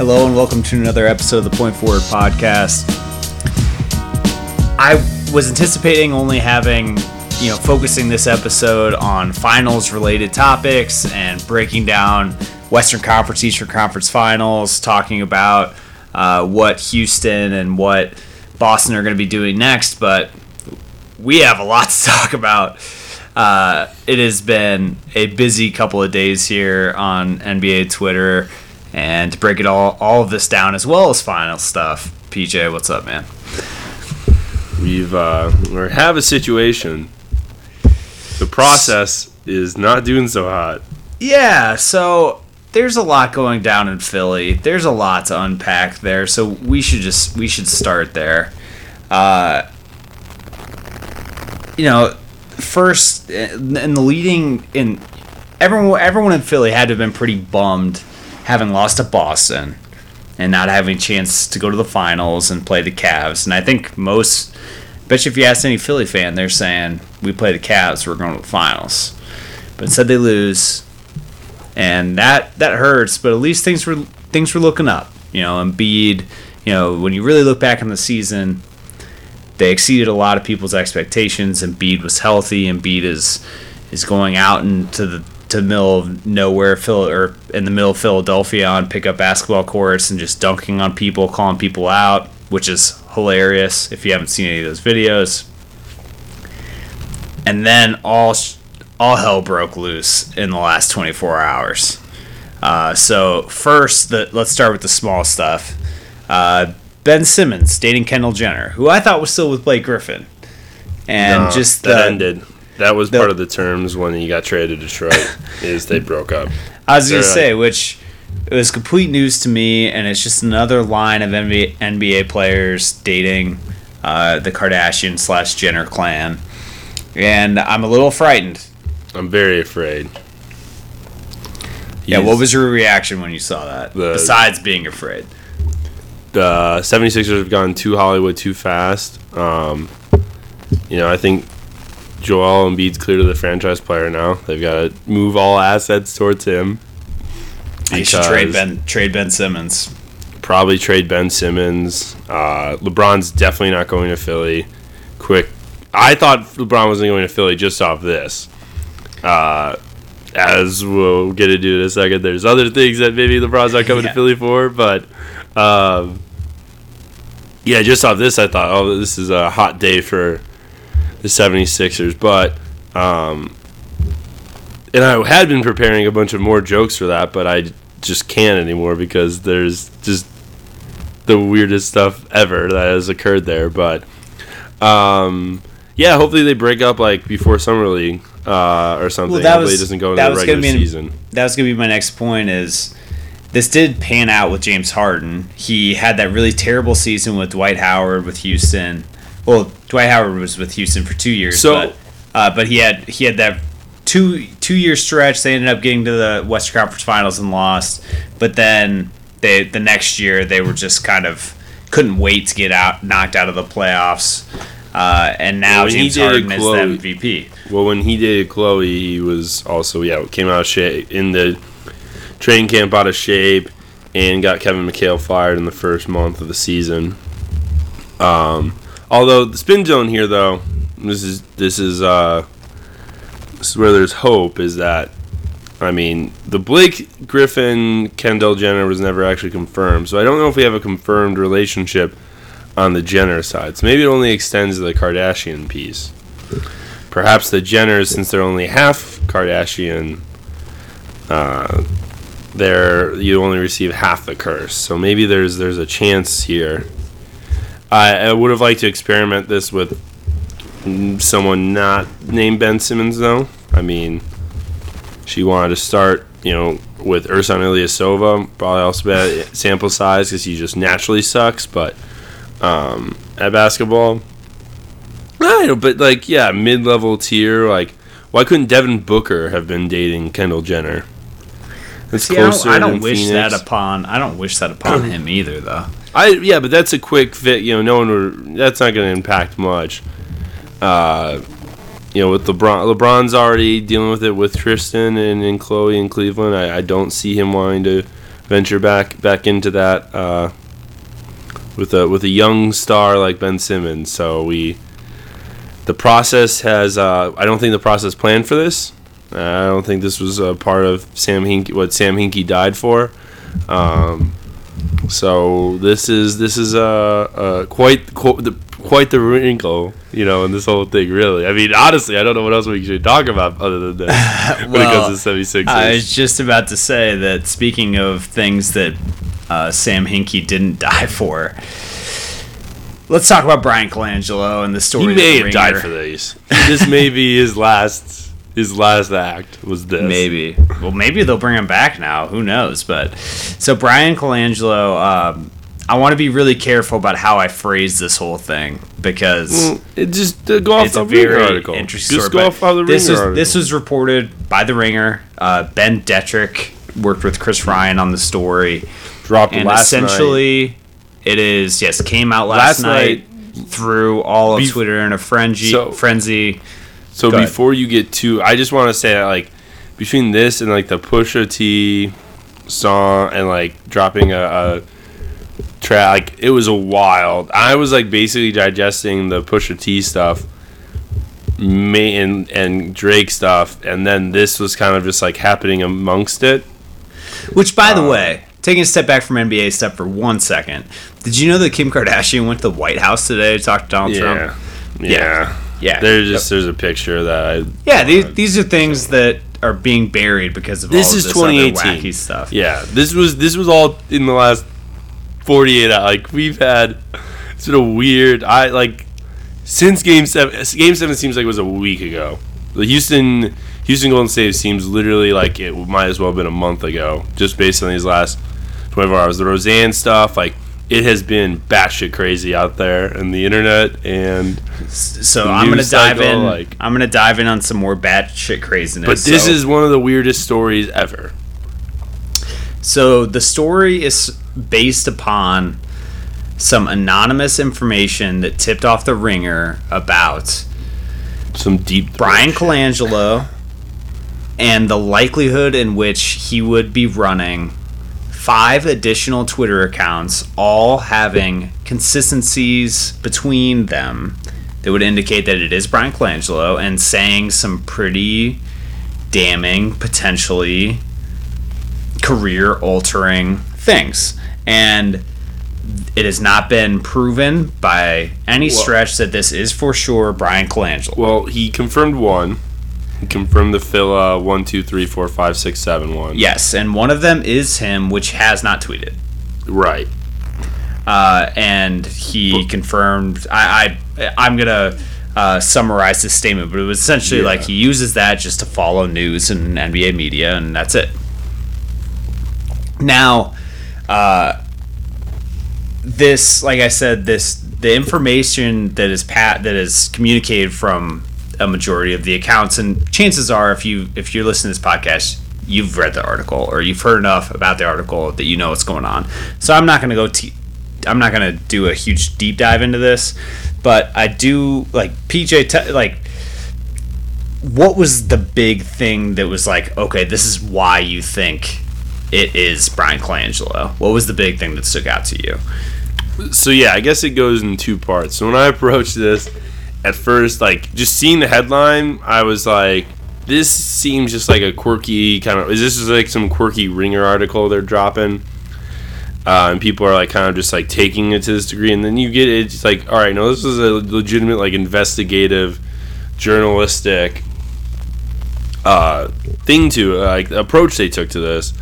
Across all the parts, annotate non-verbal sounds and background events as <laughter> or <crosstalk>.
Hello and welcome to another episode of the Point Forward podcast. I was anticipating only having, you know, focusing this episode on finals related topics and breaking down Western Conference, Eastern Conference finals, talking about uh, what Houston and what Boston are going to be doing next, but we have a lot <laughs> to talk about. Uh, it has been a busy couple of days here on NBA Twitter, and to break it all all of this down as well as final stuff. PJ, what's up, man? We've uh, we have a situation. The process is not doing so hot. Yeah, so there's a lot going down in Philly. There's a lot to unpack there, so we should just we should start there. Uh, you know, first in the leading in everyone everyone in Philly had to have been pretty bummed having lost to Boston and not having a chance to go to the finals and play the Cavs. And I think most, bet you if you ask any Philly fan, they're saying we play the Cavs, we're going to the finals. But instead they lose, and that that hurts. But at least things were things were looking up. You know, Embiid. You know, when you really look back on the season, they exceeded a lot of people's expectations. Embiid was healthy. Embiid is is going out into the to the middle of nowhere, Phil, or in the middle of Philadelphia on pickup basketball courts and just dunking on people, calling people out, which is hilarious if you haven't seen any of those videos. And then all all hell broke loose in the last 24 hours. Uh, so first, the, let's start with the small stuff. Uh, ben Simmons dating Kendall Jenner, who I thought was still with Blake Griffin, and No, just that the, ended. That was part of the terms when he got traded to Detroit. <laughs> is they broke up. I was gonna They're say, which it was complete news to me, and it's just another line of NBA, NBA players dating uh, the Kardashian slash Jenner clan, and I'm a little frightened. I'm very afraid. Yeah, what was your reaction when you saw that? The- Besides being afraid, the 76ers have gone too Hollywood too fast. Um, you know, I think Joel Embiid's clear to the franchise player now. They've got to move all assets towards him. they should trade Ben trade Ben Simmons. probably trade Ben Simmons. Uh, LeBron's definitely not going to Philly. Quick, I thought LeBron wasn't going to Philly just off this. Uh, as we'll get into in a second, there's other things that maybe LeBron's not coming <laughs> Yeah. to Philly for, but um, yeah, just off this, I thought, oh, this is a hot day for the 76ers. But um, and I had been preparing a bunch of more jokes for that, but I just can't anymore because there's just the weirdest stuff ever that has occurred there. But um, yeah, hopefully they break up like before summer league uh, or something. Well, that hopefully was- it doesn't go into the was gonna regular be season. that was gonna be my next point. Is this did pan out with James Harden? He had that really terrible season with Dwight Howard with Houston. Well, Dwight Howard was with Houston for two years, So- but uh, but he had he had that two two year stretch. They ended up getting to the Western Conference Finals and lost. But then they the next year they were just kind of couldn't wait to get out knocked out of the playoffs. Uh, and now Well, James Harden is the MVP. Well, when he dated Khloé, he was also yeah came out of shape in the training camp out of shape and got Kevin McHale fired in the first month of the season. Um, although the spin zone here though, this is this is uh, this is where there's hope is that I mean the Blake Griffin Kendall Jenner was never actually confirmed, so I don't know if we have a confirmed relationship on the Jenner side. So maybe it only extends to the Kardashian piece. Perhaps the Jenners, since they're only half Kardashian, uh, they're you only receive half the curse. So maybe there's there's a chance here. I, I would have liked to experiment this with someone not named Ben Simmons, though. I mean, she wanted to start, you know, with Ersan Ilyasova, probably also bad <laughs> sample size because he just naturally sucks. But um, at basketball, I don't, but like, yeah, mid-level tier. Like, why couldn't Devin Booker have been dating Kendall Jenner? It's See, I don't, closer I don't wish Phoenix. that upon. I don't wish that upon him either, though. I yeah, but that's a quick fit. You know, no one. That's not going to impact much. Uh, you know, with LeBron, LeBron's already dealing with it with Tristan and, and Khloé in Cleveland. I, I don't see him wanting to venture back back into that uh, with a with a young star like Ben Simmons. So we the process has uh, I don't think the process planned for this. I don't think this was a part of Sam Hinkie what Sam Hinkie died for. Um, so this is this is uh, uh quite quite the, quite the wrinkle, you know, in this whole thing. Really, I mean, honestly, I don't know what else we should talk about other than that <laughs> when it comes to 76ers. I was just about to say that speaking of things that uh, Sam Hinkie didn't <laughs> die for, let's talk about Brian Colangelo and the story. he may the have died for these. this may be his last his last act was this. Maybe. Well, maybe they'll bring him back now. Who knows? But so Brian Colangelo, um, I want to be really careful about how I phrase this whole thing because Mm, It just uh, go off the Ringer article. interesting Just story. go off of the this Ringer was article. this was reported by the Ringer. Uh, ben Detrick worked with Chris Ryan on the story, dropped and last night. essentially, it is yes came out last, Last night, through all of Bef- Twitter in a frenzy. So- frenzy. So Go ahead. before you get to, I just want to say that like between this and like the Pusha T song and like dropping a, a track, like it was a wild. I was like basically digesting the Pusha T stuff, May and and Drake stuff, and then this was kind of just like happening amongst it. Which, by the um, way, taking a step back from NBA stuff for one second, did you know that Kim Kardashian went to the White House today to talk to Donald Yeah, Trump? yeah. Yeah. There's just there's a picture that I Yeah, these, these are things that are being buried because of This all of is this other 2018. wacky stuff. Yeah, this was this was all in the last 48 hours. Like we've had it's been a weird I like since game 7 game 7 seems like it was a week ago. The Houston Houston Golden State seems literally like it might as well have been a month ago just based on these last 24 hours. The Roseanne stuff like it has been batshit crazy out there in the internet and So I'm gonna dive cycle, in. like- I'm gonna dive in on some more batshit craziness. but this So- is one of the weirdest stories ever. So the story is based upon some anonymous information that tipped off the ringer about Some deep Brian Colangelo and the likelihood in which he would be running five additional Twitter accounts, all having consistencies between them that would indicate that it is Brian Colangelo and saying some pretty damning, potentially career altering things. And it has not been proven by any Well- stretch that this is for sure Brian Colangelo. Well, he confirmed one. He confirmed the Phila one two three four five six seven one. Yes, and one of them is him, which has not tweeted. Right. Uh, and he confirmed. I, I I'm gonna uh, summarize his statement, but it was essentially Yeah. like he uses that just to follow news and NBA media, and that's it. Now, uh, this, like I said, this the information that is pat that is communicated from a majority of the accounts, and chances are, if you if you're listening to this podcast, you've read the article or you've heard enough about the article that you know what's going on. So I'm not going to go. I'm not going to do a huge deep dive into this, but I do like PJ. T- like, what was the big thing that was like? Okay, this is why you think it is Brian Colangelo. What was the big thing that stuck out to you? So yeah, I guess it goes in two parts. So when I approached this, at first, like just seeing the headline, I was like, "This seems just like a quirky kind of. Is this just like some quirky ringer article they're dropping?" Uh, and people are like kind of just like taking it to this degree, and then you get it, it's like, all right, no, this is a legitimate like investigative, journalistic uh, thing to uh, like approach they took to this.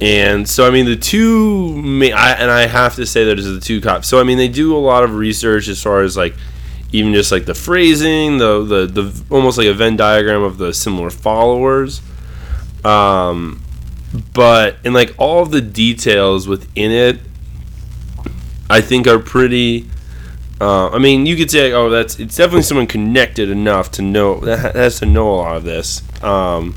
And so, I mean, the two, ma- I, and I have to say that is the two cops. So, I mean, they do a lot of research as far as like even just like the phrasing, the the, the almost like a Venn diagram of the similar followers. Um, but and like all the details within it, I think are pretty. Uh, I mean, you could say, oh, that's it's definitely someone connected enough to know that has to know a lot of this. Um,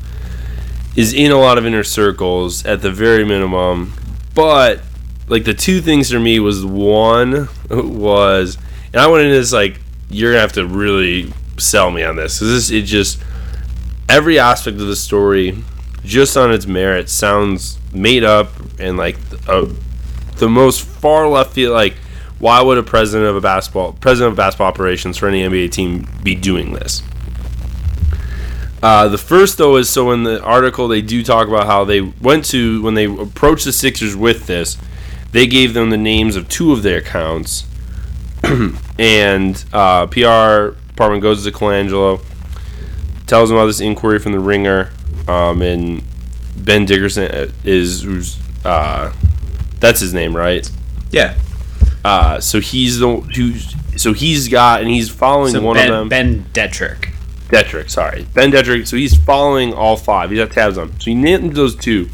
is in a lot of inner circles at the very minimum. But like the two things for me was one <laughs> was, and I went into this like you're gonna have to really sell me on this because it just every aspect of the story just on its merit sounds made up and like a, the most far left field. Like, why would a president of a basketball president of basketball operations for any NBA team be doing this? Uh, the first though is so in the article they do talk about how they went to when they approached the Sixers with this, they gave them the names of two of their accounts, <clears throat> and uh, PR department goes to Colangelo, tells him about this inquiry from the Ringer, um, and Ben Dickerson is who's uh, that's his name, right? Yeah. Uh, so he's the who's so he's got and he's following So one ben, of them. Ben Detrick. Detrick, sorry. Ben Detrick. So he's following all five. He's got tabs on. So he named those two.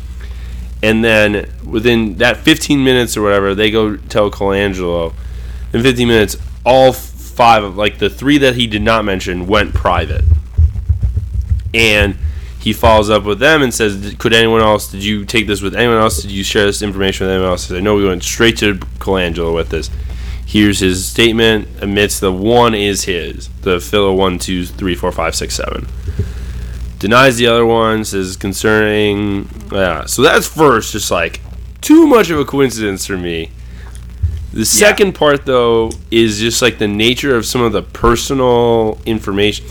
And then within that 15 minutes or whatever, they go tell Colangelo. In 15 minutes, all five of, like the three that he did not mention, went private. And he follows up with them and says, Could anyone else, did you take this with anyone else? Did you share this information with anyone else? Said, No, we went straight to Colangelo with this. Here's his statement. Admits the one is his. The Phila one, two, three, four, five, six, seven. Denies the other one. Says concerning. Yeah. So that's first. Just like too much of a coincidence for me. The second part though is just like the nature of some of the personal information.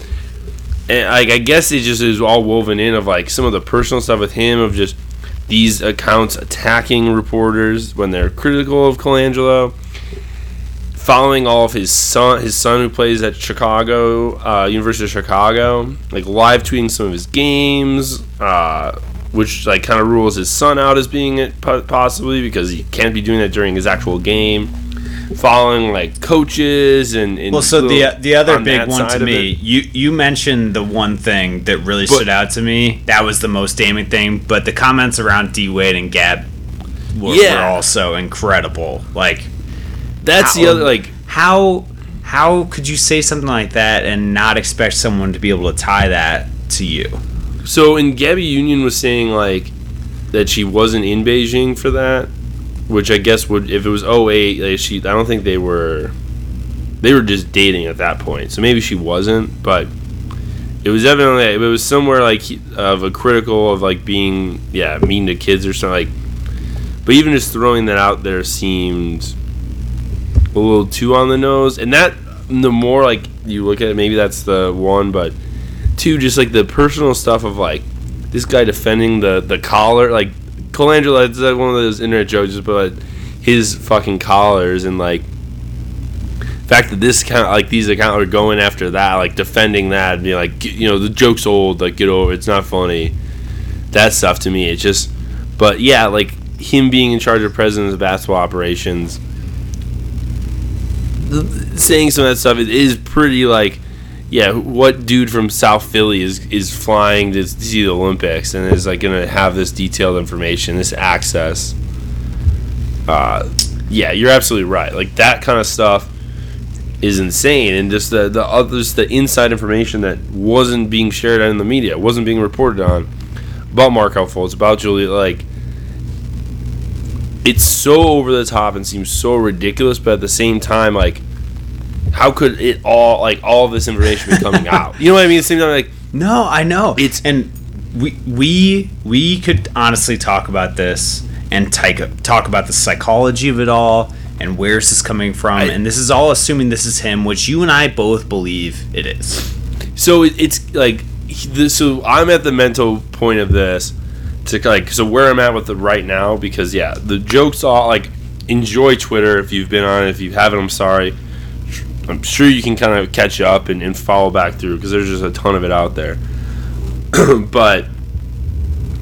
And like I guess it just is all woven in of like some of the personal stuff with him of just these accounts attacking reporters when they're critical of Colangelo. Following all of his son, his son who plays at Chicago, uh, University of Chicago, like live tweeting some of his games, uh, which like kind of rules his son out as being it possibly because he can't be doing that during his actual game. Following like coaches and, and Well, so the the other on big one to me, it. you you mentioned the one thing that really But- stood out to me. That was the most damning thing. But the comments around D Wade and Gab were, Yeah. were also incredible. Like That's the other like how how could you say something like that and not expect someone to be able to tie that to you? So, and Gabby Union was saying like that she wasn't in Beijing for that, which I guess would if it was 08, like she I don't think they were they were just dating at that point. So maybe she wasn't, but it was evidently it was somewhere like of a critical of like being yeah mean to kids or something like. But even just throwing that out there seemed a little too on the nose, and that the more like you look at it, maybe that's the one, but two, just like the personal stuff of like this guy defending the the collar, like Colangelo. It's like one of those internet jokes, but his fucking collars and like fact that this kind of like these accounts are going after that, like defending that, and being like, you know, the joke's old, like get over, it, it's not funny. That stuff to me, it just, but yeah, like him being in charge of president of basketball operations, saying some of that stuff, it is pretty like yeah, what dude from South Philly is is flying to see the Olympics and is like gonna have this detailed information, this access? Uh, yeah, you're absolutely right. Like that kind of stuff is insane, and just the the others, the inside information that wasn't being shared out in the media, wasn't being reported on about Markelle Fultz, about Julia, like. It's so over the top and seems so ridiculous, but at the same time, like, how could it all like all this information be coming <laughs> out? You know what I mean? Same time, like No, I know. It's- and we we we could honestly talk about this and take, talk about the psychology of it all and where's this coming from. I- and this is all assuming this is him, which you and I both believe it is. so it, it's like so I'm at the mental point of this to like so where I'm at with it right now because yeah the jokes all like enjoy Twitter if you've been on it if you haven't I'm sorry I'm sure you can kind of catch up and, and follow back through because there's just a ton of it out there. <clears throat> But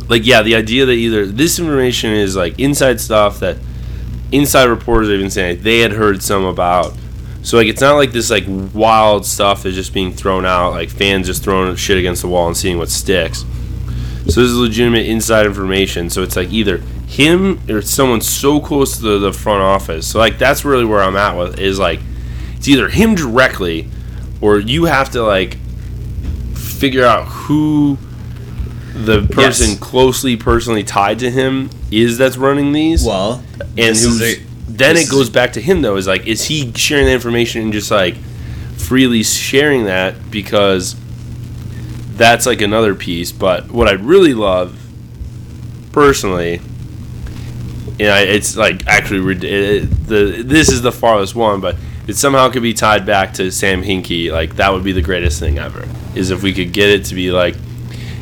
like yeah the idea that either this information is like inside stuff that inside reporters are even saying they had heard some about. So like it's not like this like wild stuff is just being thrown out like fans just throwing shit against the wall and seeing what sticks. So this is legitimate inside information. So it's like either him or someone so close to the, the front office. So like that's really where i'm at with is like it's either him directly or you have to like figure out who the person Yes. closely personally tied to him is that's running these. Well, and who's a- then it goes back to him though is like is he sharing the information and just like freely sharing that? Because that's like another piece. But what i really love personally, you know, it's like actually it, the this is the farthest one, but it somehow could be tied back to Sam Hinkie. Like that would be the greatest thing ever. Is if we could get it to be like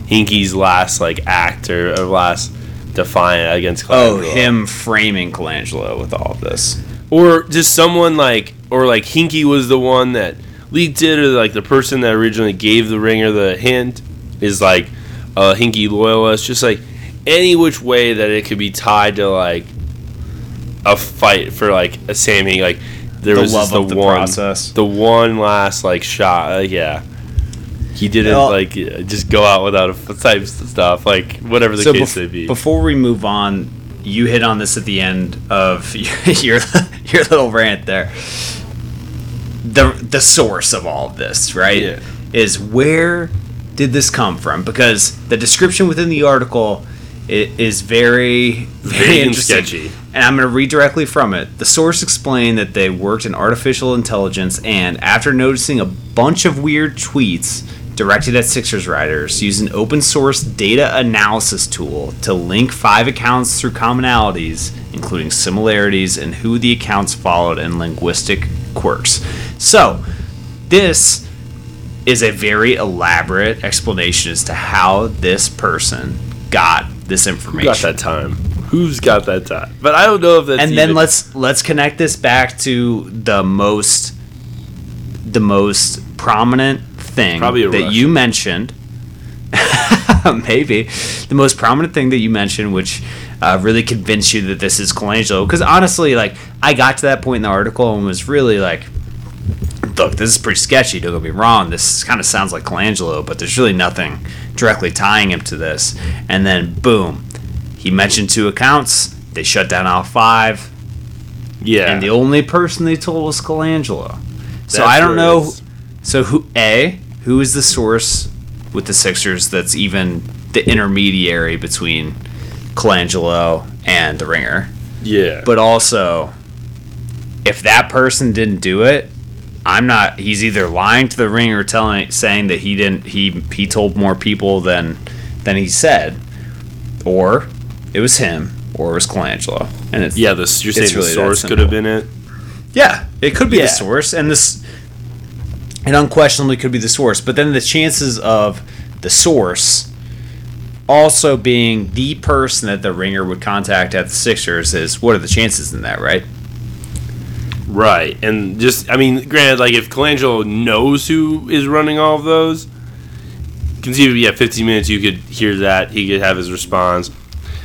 Hinkie's last like act or, or last defiant against Oh, him framing Colangelo with all of this. or just someone like or like Hinkie was the one that leaked it or like the person that originally gave the ringer the hint is like a Hinkie loyalist just like any which way that it could be tied to like a fight for like a Sam Hinkie like there The was love just the of the one process. the one last like shot uh, yeah he didn't Well- like just go out without a type of stuff like whatever the so case bef- may be before we move on, you hit on this at the end of <laughs> your your little rant there. The the source of all of this, right? Yeah. Is where did this come from? Because the description within the article i- is very very Vague and interesting. sketchy. And I'm going to read directly from it. The source explained that they worked in artificial intelligence and, after noticing a bunch of weird tweets directed at Sixers riders, used an open source data analysis tool to link five accounts through commonalities, including similarities in who the accounts followed and linguistic quirks. So, this is a very elaborate explanation as to how this person got this who information. got that time. Who's got that time? But I don't know if that's and then even- let's let's connect this back to the most the most prominent thing that Russian. you mentioned. <laughs> Maybe. The most prominent thing that you mentioned which uh, really convinced you that this is Colangelo. Because honestly like I got to that point in the article and was really like look this is pretty sketchy don't get me wrong this kind of sounds like Colangelo but there's really nothing directly tying him to this and then boom he mentioned two accounts they shut down all five yeah and the only person they told was Colangelo. So That's I don't know. So who a who is the source with the Sixers that's even the intermediary between Colangelo and the Ringer? yeah But also, if that person didn't do it, I'm not. He's either lying to the Ringer, or telling saying that he didn't. He he told more people than than he said, or it was him, or it was Colangelo. And it's Yeah, This you're saying It's the source could have been it. Yeah, it could be Yeah. the source, and this, it unquestionably could be the source. But then the chances of the source also being the person that the ringer would contact at the Sixers is what are the chances in that, right? Right, and just I mean, granted, like if Colangelo knows who is running all of those, conceivably, yeah, 15 minutes you could hear that he could have his response,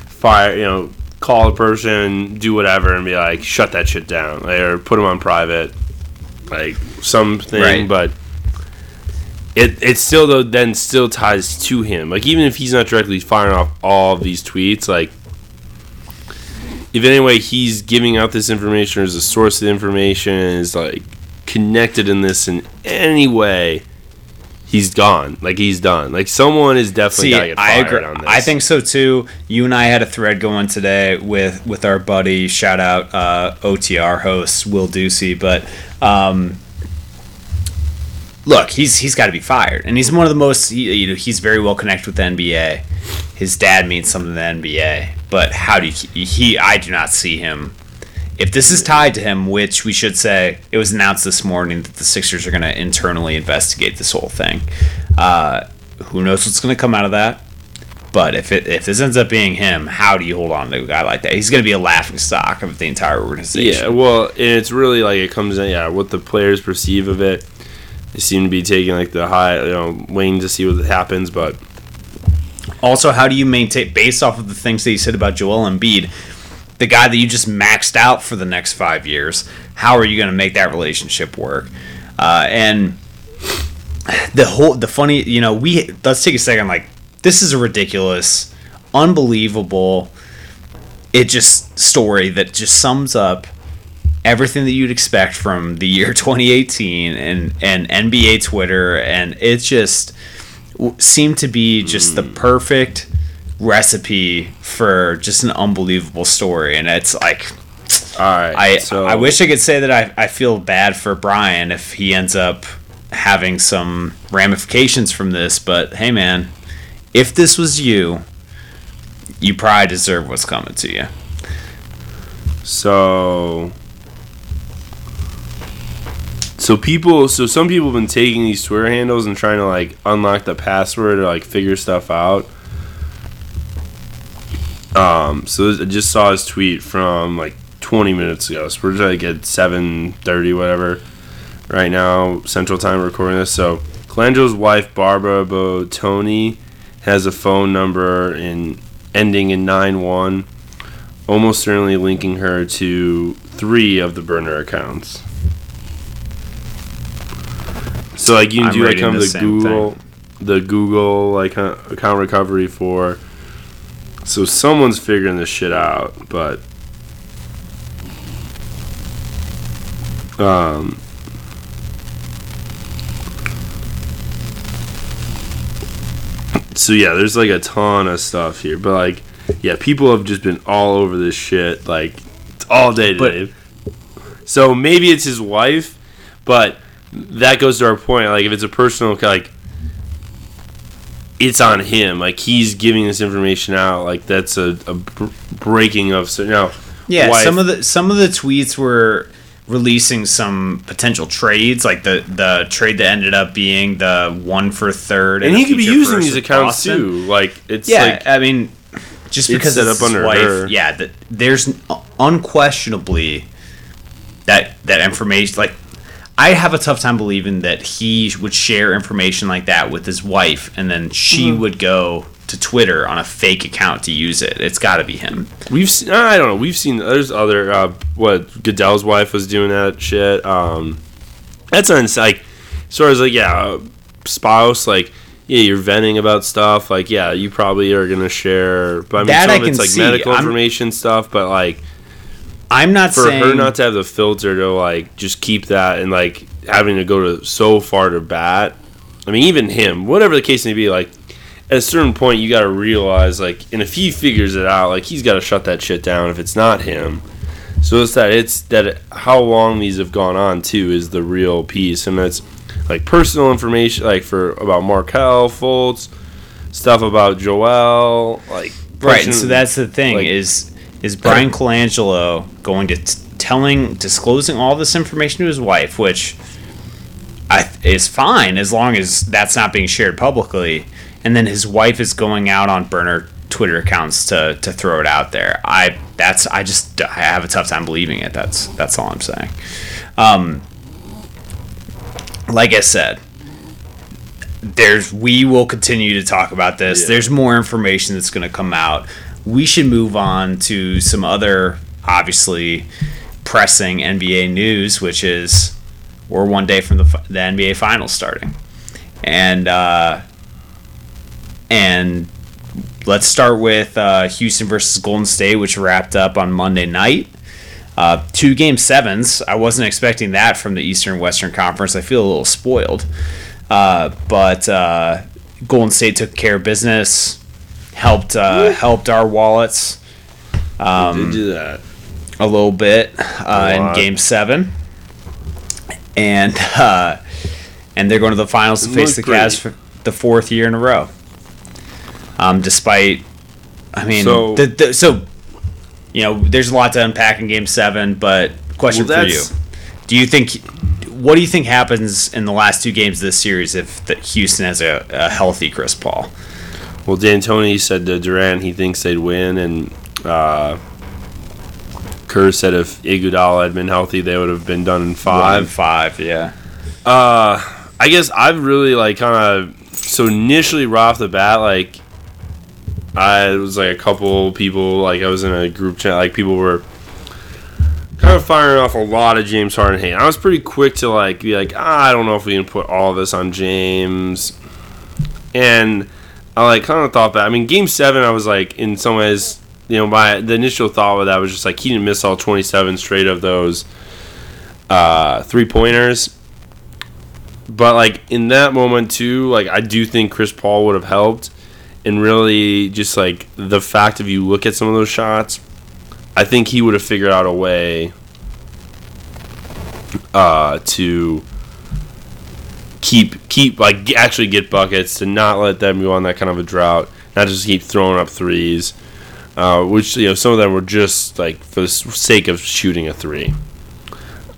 fire, you know, call a person, do whatever, and be like, shut that shit down, like, or put him on private, like something, Right. but. It, it still though then still ties to him like even if he's not directly firing off all of these tweets like if in any way he's giving out this information or is a source of information is like connected in this in any way, he's gone. Like he's done. Like someone is definitely See, gotta get I agree. on this. I think so too. You and I had a thread going today with with our buddy, shout out uh, OTR host Will Ducey, but um, look, he's he's got to be fired, and he's one of the most. He, you know, he's very well connected with the NBA. His dad means something to the NBA, but how do you, he? I do not see him. If this is tied to him, which we should say, it was announced this morning that the Sixers are going to internally investigate this whole thing. Uh, who knows what's going to come out of that? But if it if this ends up being him, how do you hold on to a guy like that? He's going to be a laughing stock of the entire organization. Yeah, well, and it's really like it comes in. Yeah, what the players perceive of it. They seem to be taking like the high, you know, waiting to see what happens. But Also, how do you maintain based off of the things that you said about Joel Embiid, the guy that you just maxed out for the next five years? How are you going to make that relationship work? Uh, and the whole the funny, you know, we let's take a second. Like this is a ridiculous, unbelievable, it just story that just sums up everything that you'd expect from the year <laughs> 2018 and and NBA Twitter, and it just w- seemed to be just the mm. perfect recipe for just an unbelievable story. And it's like all right, I so I wish I could say that I, I feel bad for Brian if he ends up having some ramifications from this, but hey man, if this was you, you probably deserve what's coming to you. So so people so some people have been taking these Twitter handles and trying to like unlock the password or like figure stuff out. Um so I just saw his tweet from like 20 minutes ago. So we're like at 7:30 whatever right now central time recording this. So Colangelo's wife Barbara Bottini has a phone number in ending in 91 almost certainly linking her to three of the burner accounts. So like you can I'm do like kind of the the Google, the Google like account recovery for. So someone's figuring this shit out, but um. So yeah, there's like a ton of stuff here, but like, yeah, people have just been all over this shit like all day But- today. so maybe it's his wife, but that goes to our point. Like, if it's a personal, like, it's on him. Like, he's giving this information out. Like, that's a, a br- breaking of. So now, Yeah, wife- some of the some of the tweets were releasing some potential trades, like the the trade that ended up being the one for third, and he could be using these accounts too. Like, it's Yeah, like I mean, just It's because set it's up his under wife, her. yeah, that there's unquestionably that that information. Like, I have a tough time believing that he would share information like that with his wife, and then she Mm-hmm. would go to Twitter on a fake account to use it. It's got to be him. We've seen, I don't know. We've seen there's other uh, what Goodell's wife was doing that shit. Um, that's not like as far as like yeah, spouse like yeah, you're venting about stuff. Like yeah, you probably are gonna share. But I mean, That some I of it's like see. medical I'm- information stuff. But like I'm not for saying her not to have the filter to like just keep that and like having to go to so far to bat. I mean, even him, whatever the case may be, like at a certain point, you got to realize, like, and if he figures it out, like, he's got to shut that shit down if it's not him. So it's that it's that how long these have gone on too is the real piece, and that's like personal information, like for about Markelle Fultz, stuff about Joel, like right. person- So that's the thing like- is is Brian Colangelo going to t- telling disclosing all this information to his wife, which I is fine as long as that's not being shared publicly, and then his wife is going out on burner Twitter accounts to to throw it out there. I that's I just I have a tough time believing it. That's that's all I'm saying. Um, like I said, there's we will continue to talk about this. Yeah. There's more information that's going to come out. We should move on to some other obviously pressing NBA news, which is we're one day from the the NBA finals starting, and uh, and let's start with uh, Houston versus Golden State, which wrapped up on Monday night. Uh, two game sevens. I wasn't expecting that from the Eastern Western Conference. I feel a little spoiled. Uh, but uh, Golden State took care of business, helped uh, helped our wallets They did do that. a little bit uh, in. Game Seven, and uh, and they're going to the finals to face the looked Cavs for the fourth year in a row. Um, despite, I mean, So- the, the, so you know, there's a lot to unpack in Game Seven. But question Well, for you: Do you think? What do you think happens in the last two games of this series if the Houston has a, a healthy Chris Paul? Well, D'Antoni said to Durant he thinks they'd win, and uh, Kerr said if Iguodala had been healthy, they would have been done in five. five, yeah. Uh, I guess I've really like kind of so initially right off the bat, like I was like a couple people, like I was in a group chat, like people were kind of firing off a lot of James Harden hate. I was pretty quick to like be like, ah, I don't know if we can put all this on James, and I like kind of thought that. I mean, Game Seven, I was like in some ways, you know, my the initial thought with that was just like he didn't miss all twenty seven straight of those uh, three pointers. But like in that moment too, like I do think Chris Paul would have helped, and really just like the fact if you look at some of those shots, I think he would have figured out a way uh, to keep keep like actually get buckets to not let them go on that kind of a drought, not just keep throwing up threes. uh, which you know some of them were just like for the sake of shooting a three.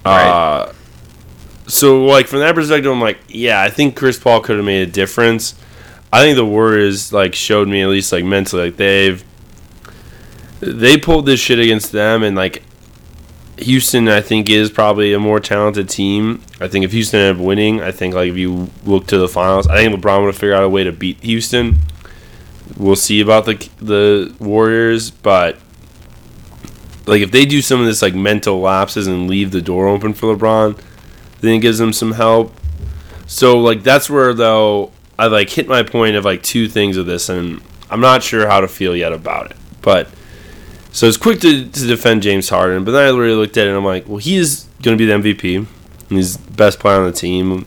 Right. Uh, so like from that perspective, I'm like, yeah, I think Chris Paul could have made a difference. I think the Warriors like showed me at least like mentally like they've they pulled this shit against them and like Houston I think is probably a more talented team. I think if Houston ended up winning, I think like if you look to the finals, I think LeBron would have figured out a way to beat Houston. We'll see about the the Warriors, but like if they do some of this like mental lapses and leave the door open for LeBron, then it gives them some help. So like that's where though I like hit my point of like two things of this, and I'm not sure how to feel yet about it. But so it's quick to, to defend James Harden, but then I really looked at it and I'm like, well, he is going to be the MVP. And he's the best player on the team.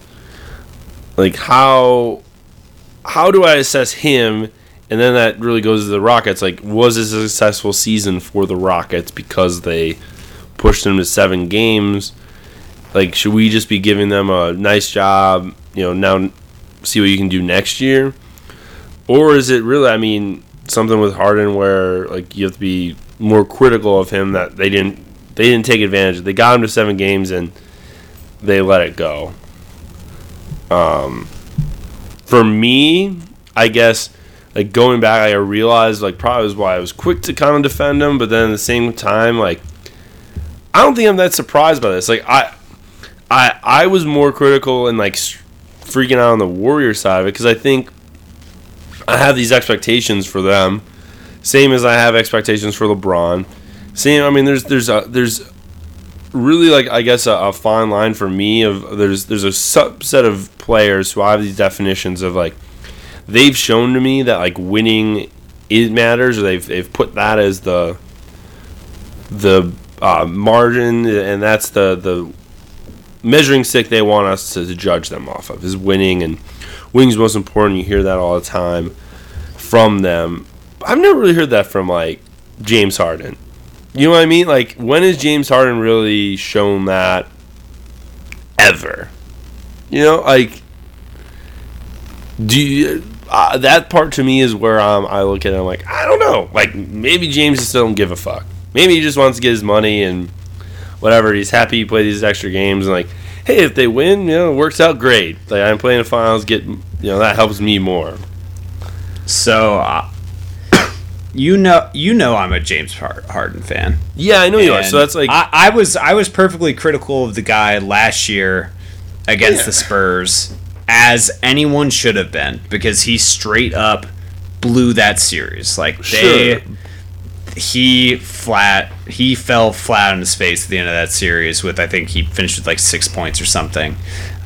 Like how how do I assess him? And then that really goes to the Rockets. Like, was this a successful season for the Rockets because they pushed them to seven games? Like, should we just be giving them a nice job? You know, now see what you can do next year, or is it really? I mean, something with Harden where like you have to be more critical of him that they didn't they didn't take advantage. They got him to seven games and they let it go. Um, for me, I guess like going back, I realized like probably was why I was quick to kind of defend him, but then at the same time, like I don't think I'm that surprised by this. Like I, I, I was more critical and like freaking out on the Warrior side of it because I think I have these expectations for them, same as I have expectations for LeBron. Same, I mean, there's there's a there's really like I guess a, a fine line for me of there's there's a subset of players who I have these definitions of like they've shown to me that like winning it matters or they've they've put that as the the uh, margin and that's the the measuring stick they want us to, to judge them off of is winning and winning's most important you hear that all the time from them I've never really heard that from like James Harden you know what I mean like when has James Harden really shown that ever you know like do you, uh, that part to me is where um, I look at it. I'm like, I don't know. Like maybe James just don't give a fuck. Maybe he just wants to get his money and whatever. He's happy he played these extra games and like, hey, if they win, you know, it works out great. Like I'm playing the finals, get you know that helps me more. So, uh, you know, you know, I'm a James Harden fan. Yeah, I know you are. So that's like, I, I was I was perfectly critical of the guy last year against Yeah. the Spurs, as anyone should have been, because he straight up blew that series. Like they, Sure. he flat he fell flat on his face at the end of that series with I think he finished with like six points or something.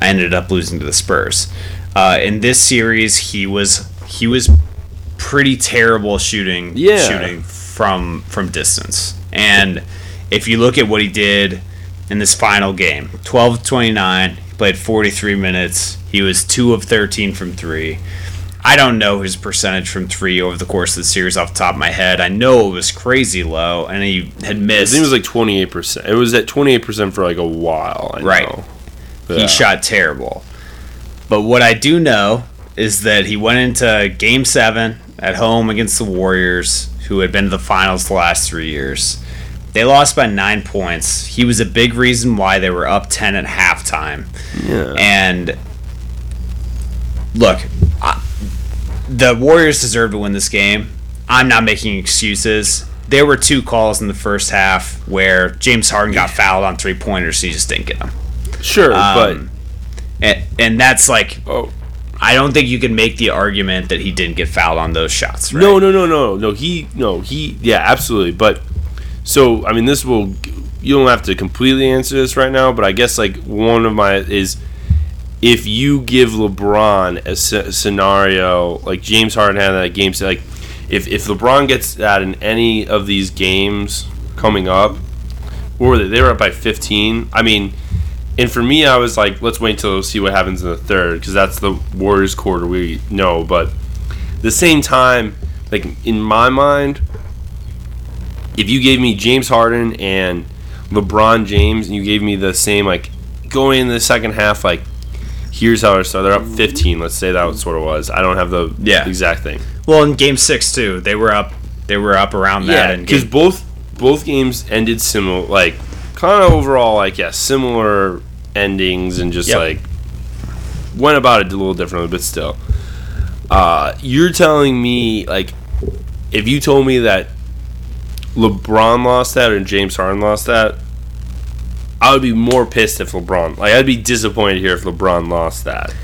I ended up losing to the Spurs. Uh, in this series, he was he was pretty terrible shooting Yeah. shooting from from distance. And if you look at what he did in this final game, 12 29, he played 43 minutes. He was 2 of 13 from 3. I don't know his percentage from 3 over the course of the series off the top of my head. I know it was crazy low and he had I missed think it was like 28 percent. It was at 28 percent for like a while. I Right. he shot terrible. But what I do know is that he went into game seven at home against the Warriors, who had been to the finals the last three years. They lost by nine points. He was a big reason why they were up 10 at halftime. Yeah. And look, I, the Warriors deserve to win this game. I'm not making excuses. There were two calls in the first half where James Harden got fouled on three pointers, and he just didn't get them. sure, Um, and, and that's like oh. I don't think you can make the argument that he didn't get fouled on those shots. Right? No, no, no, no, no. He, no, he. Yeah, absolutely. But so, I mean, this will. You don't have to completely answer this right now, but I guess like one of my is if you give LeBron a sce- scenario like James Harden had that game, so like if if LeBron gets that in any of these games coming up, or they were up by 15. I mean, and for me, I was like, let's wait until see what happens in the third because that's the Warriors quarter we know. But at the same time, like in my mind, if you gave me James Harden and LeBron James, and you gave me the same like going into the second half, like here's how so they're up 15. Let's say that sort of was. I don't have the Yeah. exact thing. Well, in Game Six too, they were up They were up around that. Yeah, because both both games ended similar, like kind of overall, like yeah, similar endings, and just Yep. like went about it a little differently, but still. Uh, you're telling me like if you told me that LeBron lost that or James Harden lost that, I would be more pissed if LeBron. Like I'd be disappointed here if LeBron lost that.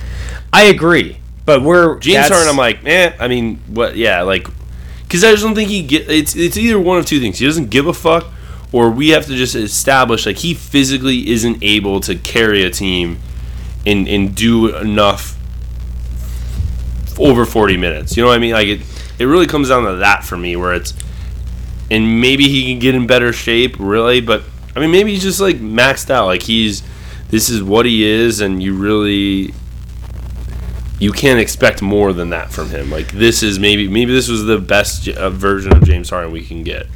I agree, but we're James Harden, I'm like, eh. I mean, what? Yeah, like, because I just don't think he get. It's it's either one of two things. He doesn't give a fuck, or we have to just establish like he physically isn't able to carry a team, and and do enough over 40 minutes. You know what I mean? Like it, it really comes down to that for me, where it's, and maybe he can get in better shape, really. But I mean, maybe he's just like maxed out. Like he's, this is what he is, and you really you can't expect more than that from him. Like this is maybe maybe this was the best uh, version of James Harden we can get.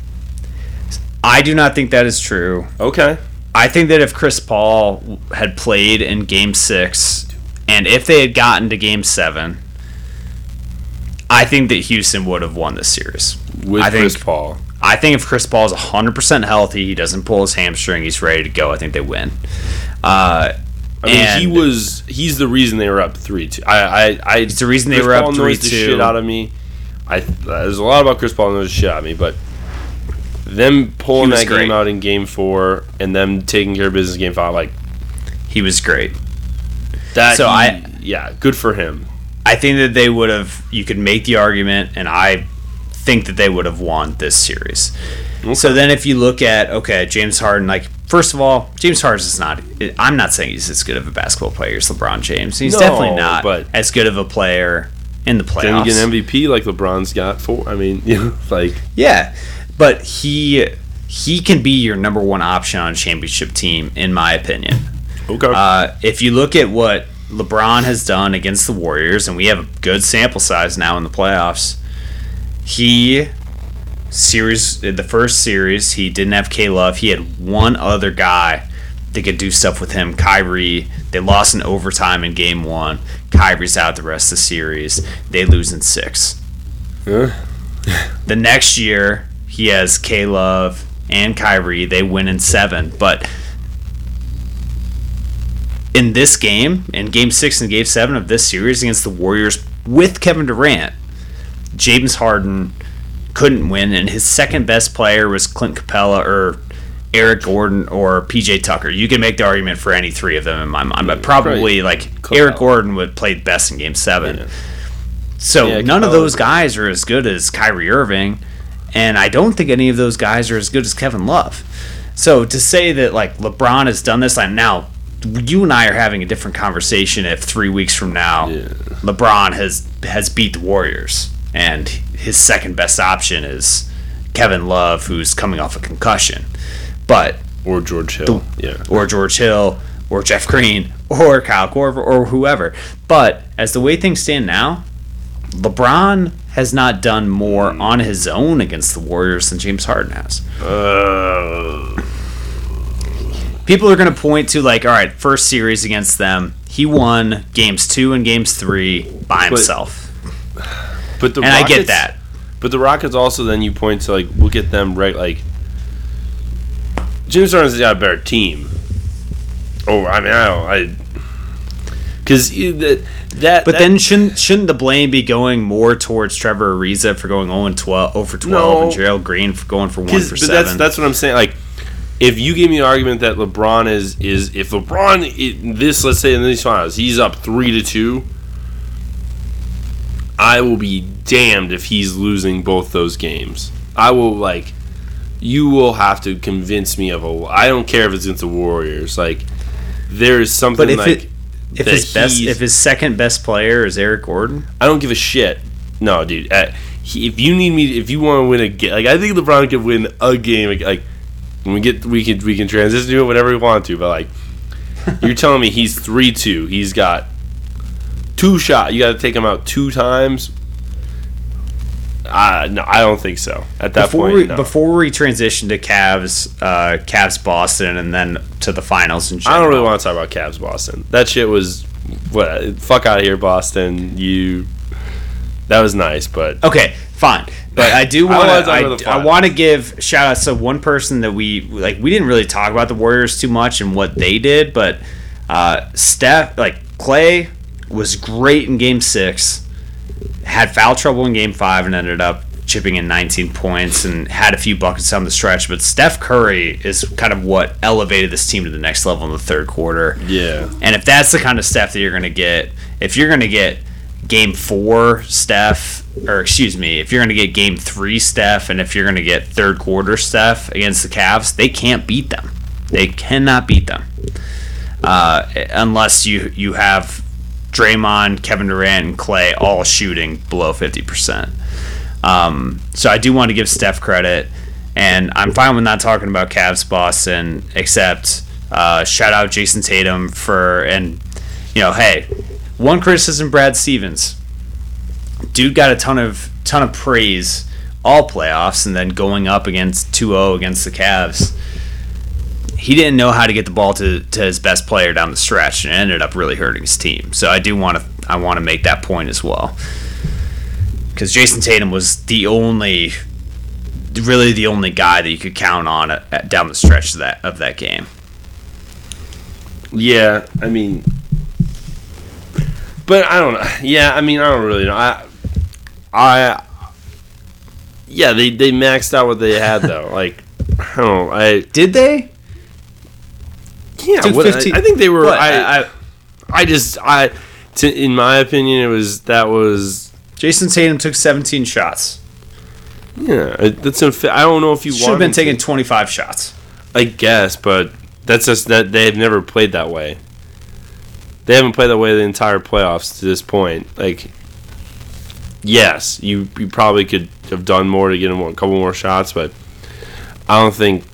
I do not think that is true. Okay. I think that if Chris Paul had played in Game Six, and if they had gotten to Game Seven, I think that Houston would have won this series. With I think- Chris Paul. I think if Chris Paul is 100% healthy, he doesn't pull his hamstring, he's ready to go. I think they win. Uh, I mean, he was he's the reason they were up three two. I I, I It's the reason they Chris were up Paul knows the 3-2. shit out of me. I there's a lot about Chris Paul knows the shit out of me, but them pulling that game out in game four and them taking care of business in game five, like He was great. that. So he- I- yeah, good for him. I think that they would have. You could make the argument, and I think that they would have won this series. So then, if you look at okay, James Harden, like first of all, James Harden is not. I'm not saying he's as good of a basketball player as LeBron James. He's No, definitely not but- as good of a player in the playoffs. Then you get an MVP like LeBron's got four. I mean, you <laughs> know, like Yeah, but he he can be your number one option on a championship team, in my opinion. okay. Uh, if you look at what LeBron has done against the Warriors, and we have a good sample size now in the playoffs, he series the first series he didn't have K Love. He had one other guy that could do stuff with him. Kyrie. They lost in overtime in Game One. Kyrie's out the rest of the series. They lose in six. Yeah. The next year he has K Love and Kyrie. They win in seven, but in this game, in game six and game seven of this series against the Warriors with Kevin Durant, James Harden couldn't win, and his second best player was Clint Capela or Eric Gordon or PJ Tucker. You can make the argument for any three of them in my mind, but probably Probably like Capela. Eric Gordon would play best in game seven. Yeah. So Yeah, none of those guys are as good as Kyrie Irving, and I don't think any of those guys are as good as Kevin Love. So to say that like LeBron has done this, like now you and I are having a different conversation if three weeks from now Yeah. LeBron has has beat the Warriors and his second best option is Kevin Love, who's coming off a concussion. But or George Hill. yeah. or George Hill or Jeff Green or Kyle Korver or whoever. But as the way things stand now, LeBron has not done more on his own against the Warriors than James Harden has. Uh, People are going to point to like, all right, first series against them, he won games two and games three by himself, but the and I get that. But the Rockets also then you point to like look at them right like James Harden's got a better team. Oh, I mean I don't I because that But that- then shouldn't shouldn't the blame be going more towards Trevor Ariza for going 0 and 12, 0 for 12 No. and Gerald Green for going for 1 'cause- for but 7? that's that's what I'm saying like. If you give me an argument that LeBron is is if LeBron in this let's say in these finals he's up three to two, I will be damned if he's losing both those games. I will like, you will have to convince me of a. I don't care if it's against the Warriors. Like, there is something But if like it- if his best if his second best player is Eric Gordon, I don't give a shit. No, dude. He, if you need me, if you want to win a game, like I think LeBron could win a game. Like, we get, we can we can transition to it whatever we want to. But like, <laughs> you're telling me he's three two. He's got two shot. You got to take him out two times. Uh, no, I don't think so. At that before point, we, no. before we transition to Cavs, uh, Cavs Boston, and then to the finals in I don't really want to talk about Cavs Boston. That shit was what fuck out of here, Boston. You that was nice, but Okay, fine. But I do want <laughs> to. I, I want to give shout outs to one person that we like. We didn't really talk about the Warriors too much and what they did, but uh, Steph, like Klay, was great in Game Six. Had foul trouble in Game Five and ended up chipping in 19 points and had a few buckets on the stretch. But Steph Curry is kind of what elevated this team to the next level in the third quarter. Yeah. And if that's the kind of Steph that you're going to get, if you're going to get game four Steph, or excuse me, if you're going to get game three Steph, and if you're going to get third quarter Steph against the Cavs, they can't beat them. They cannot beat them. Uh, unless you, you have Draymond, Kevin Durant, and Klay all shooting below 50%. Um, so I do want to give Steph credit, and I'm fine with not talking about Cavs Boston, except uh, shout out Jayson Tatum for and you know, hey, one criticism Brad Stevens, dude got a ton of ton of praise all playoffs, and then going up against 2-0 against the Cavs. He didn't know how to get the ball to, to his best player down the stretch, and it ended up really hurting his team. So I do want to I want to make that point as well because Jayson Tatum was the only, really the only guy that you could count on at, at- down the stretch of that of that game. Yeah, I mean, but I don't know. Yeah, I mean, I don't really know. I, I, yeah, they they maxed out what they had though. <laughs> like, I don't know. I Did they? Yeah, what, I, I think they were. What? I, I- I just I, to, in my opinion, it was that was Jayson Tatum took 17 shots. yeah. it- That's unfair. I don't know if you Should have been him to- taking 25 shots. I guess, but that's just that they've never played that way. They haven't played that way the entire playoffs to this point. Like, yes, you you probably could have done more to get them a couple more shots, but I don't think.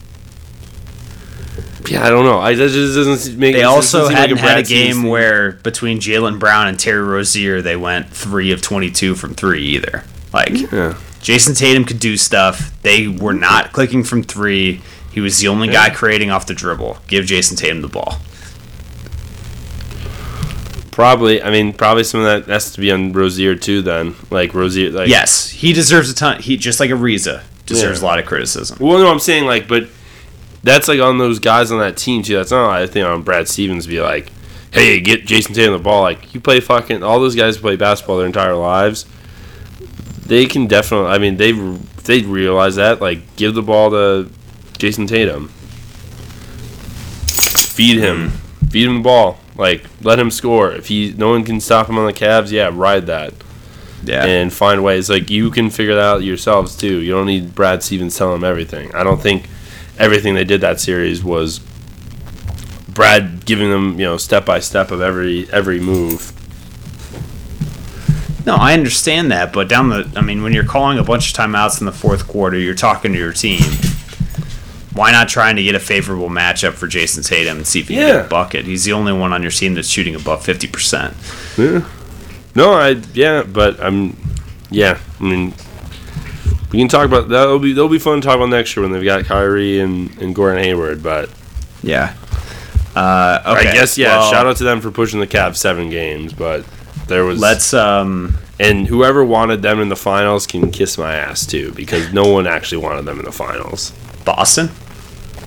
Yeah, I don't know. I that just doesn't make. They also seem like hadn't had a game thing. where between Jaylen Brown and Terry Rozier they went three of 22 from three either. Like Yeah. Jayson Tatum could do stuff. They were not clicking from three. He was the only guy creating off the dribble. Give Jayson Tatum the ball. Probably, I mean, probably some of that has to be on Rozier too. Then, like Rozier, like Yes, he deserves a ton. He just like Ariza deserves Yeah. a lot of criticism. Well, no, I'm saying like, but that's like on those guys on that team too. That's not I think on Brad Stevens to be like, hey, get Jayson Tatum the ball. Like you play fucking all those guys play basketball their entire lives. They can definitely. I mean, they they realize that. Like, give the ball to Jayson Tatum. Feed him, feed him the ball. Like, let him score. If he no one can stop him on the Cavs, yeah, ride that Yeah, and find ways. Like you can figure that out yourselves too. You don't need Brad Stevens telling them everything. I don't think everything they did that series was Brad giving them you know step by step of every every move. no, I understand that, but down the, I mean, when you're calling a bunch of timeouts in the fourth quarter, you're talking to your team. Why not trying to get a favorable matchup for Jayson Tatum and see if he can Yeah. get a bucket? He's the only one on your team that's shooting above fifty percent. Yeah. No, I yeah, but I'm yeah. I mean, we can talk about that'll be that'll be fun to talk about next year when they've got Kyrie and and Gordon Hayward. But Yeah. Uh, okay. I guess yeah. well, shout out to them for pushing the Cavs seven games, but. There was Let's um. And whoever wanted them in the finals can kiss my ass too, because no one actually wanted them in the finals. Boston.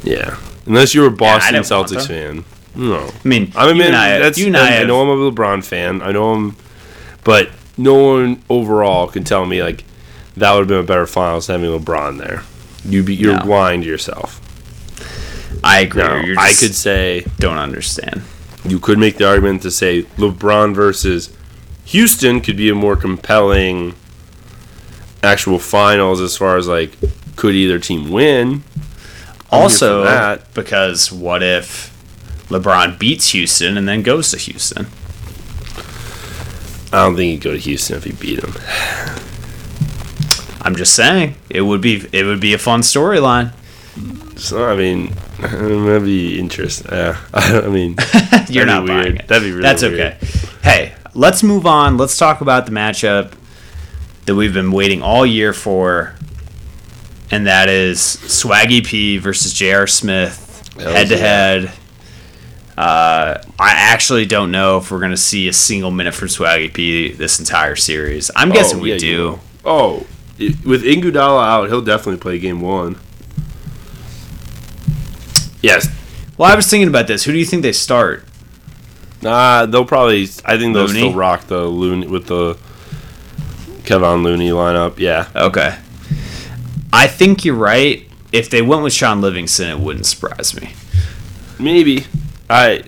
Yeah, unless you were a Boston didn't Celtics fan. No, I mean, I mean, you and I, that's you and I, I know I'm a LeBron fan. I know I'm, but no one overall can tell me like that would have been a better finals having LeBron there. You be you're No. lying to yourself. I agree. No, I could say don't understand. you could make the argument to say LeBron versus Houston could be a more compelling actual finals as far as like could either team win. I'm Also, that. because what if LeBron beats Houston and then goes to Houston? I don't think he'd go to Houston if he beat him. I'm just saying it would be it would be a fun storyline. So I mean, <laughs> that'd be interesting. Yeah, <laughs> I mean, <laughs> You're not be buying it. That'd be really That's weird. okay. Hey, let's move on. Let's talk about the matchup that we've been waiting all year for, and that is Swaggy P versus J.R. Smith head to head. Uh, I actually don't know if we're gonna see a single minute from Swaggy P this entire series. I'm guessing Oh, we yeah, you do. will. Oh, with Iguodala out, he'll definitely play game one. Yes, Well, I was thinking about this. Who do you think they start? Nah, they'll probably. I think they'll Looney? still rock the Looney with the Kevin Looney lineup. Yeah, Okay. I think you're right. If they went with Shaun Livingston, it wouldn't surprise me. maybe. I.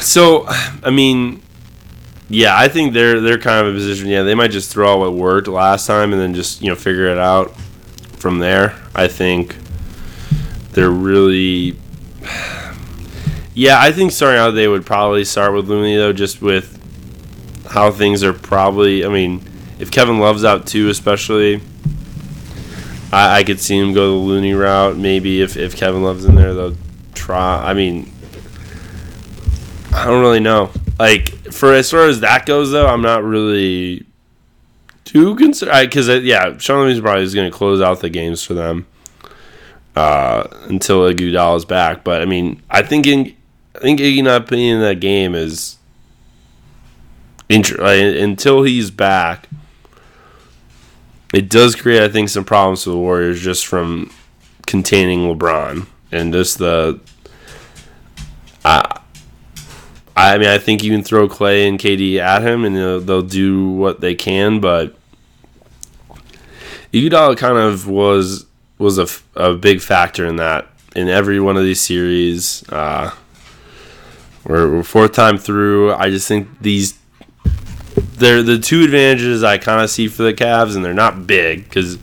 So, I mean, yeah, I think they're they're kind of a position. Yeah, they might just throw out what worked last time and then just you know figure it out from there. I think they're really. <sighs> Yeah, I think starting out they would probably start with Looney though, just with how things are probably. I mean, if Kevin Love's out too, especially, I, I could see him go the Looney route. Maybe if, if Kevin Love's in there, they'll try. I mean, I don't really know. Like for as far as that goes, though, I'm not really too concerned because yeah, Levy's probably is going to close out the games for them uh, until Iguodala is back. But I mean, I think in, I think Iggy not being in that game is like, until he's back. It does create, I think, some problems for the Warriors just from containing LeBron and just the. I, I mean, I think you can throw Klay and KD at him, and they'll, they'll do what they can. But Iguodala kind of was was a, a big factor in that in every one of these series. Uh, we're, we're fourth time through. I just think these they're the two advantages I kind of see for the Cavs, and they're not big because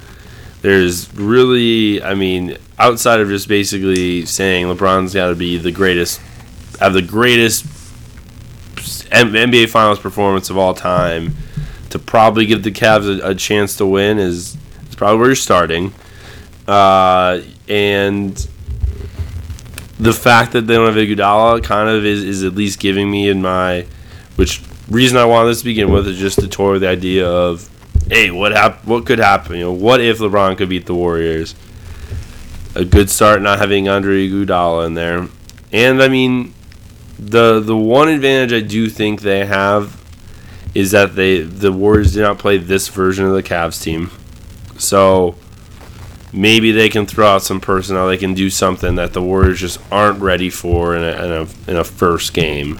there's really, I mean, outside of just basically saying LeBron's got to be the greatest, have the greatest NBA Finals performance of all time to probably give the Cavs a, a chance to win is, is probably where you're starting. Uh, and the fact that they don't have Iguodala kind of is, is at least giving me in my, which reason I wanted this to begin with is just to toy with the idea of, hey, what hap- what could happen? You know, what if LeBron could beat the Warriors? A good start not having Andre Iguodala in there, and I mean, the the one advantage I do think they have is that they the Warriors did not play this version of the Cavs team, so maybe they can throw out some personnel. They can do something that the Warriors just aren't ready for in a in a, in a first game.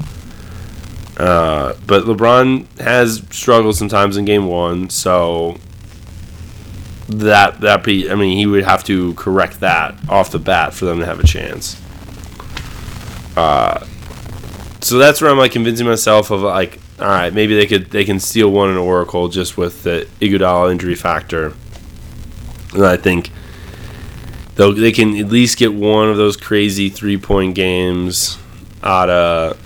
Uh, but LeBron has struggled sometimes in game one, so that that be I mean he would have to correct that off the bat for them to have a chance. Uh, so that's where I'm like convincing myself of like, all right, maybe they could they can steal one in Oracle just with the Iguodala injury factor, and I think they'll they can at least get one of those crazy three point games out of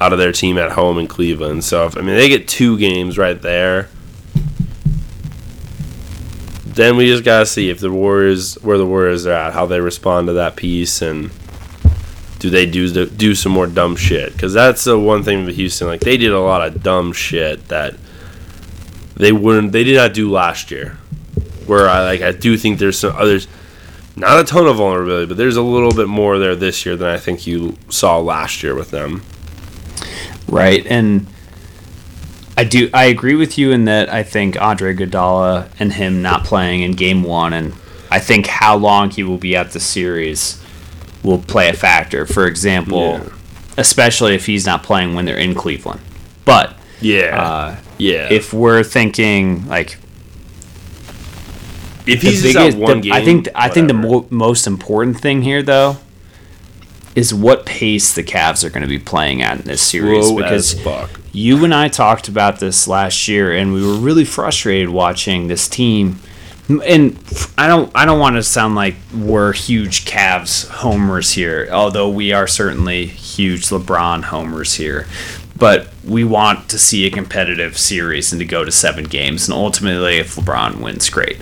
out of their team at home in Cleveland. So if I mean they get two games right there, then we just gotta see if the Warriors where the Warriors are at, how they respond to that piece, and do they do do some more dumb shit? Because that's the one thing with Houston. Like they did a lot of dumb shit that they wouldn't they did not do last year. Where I like I do think there's some others. Not a ton of vulnerability, but there's a little bit more there this year than I think you saw last year with them. Right, and I do I agree with you in that I think Andre Iguodala and him not playing in Game One, and I think how long he will be at the series will play a factor. For example, Yeah. especially if he's not playing when they're in Cleveland. But Yeah, uh, yeah. if we're thinking like if he's just biggest, out one the- game, I think I think the mo- most important thing here though is what pace the Cavs are going to be playing at in this series Slow because you and I talked about this last year, and we were really frustrated watching this team. And I don't, I don't want to sound like we're huge Cavs homers here, although we are certainly huge LeBron homers here. But we want to see a competitive series and to go to seven games, and ultimately, if LeBron wins, great.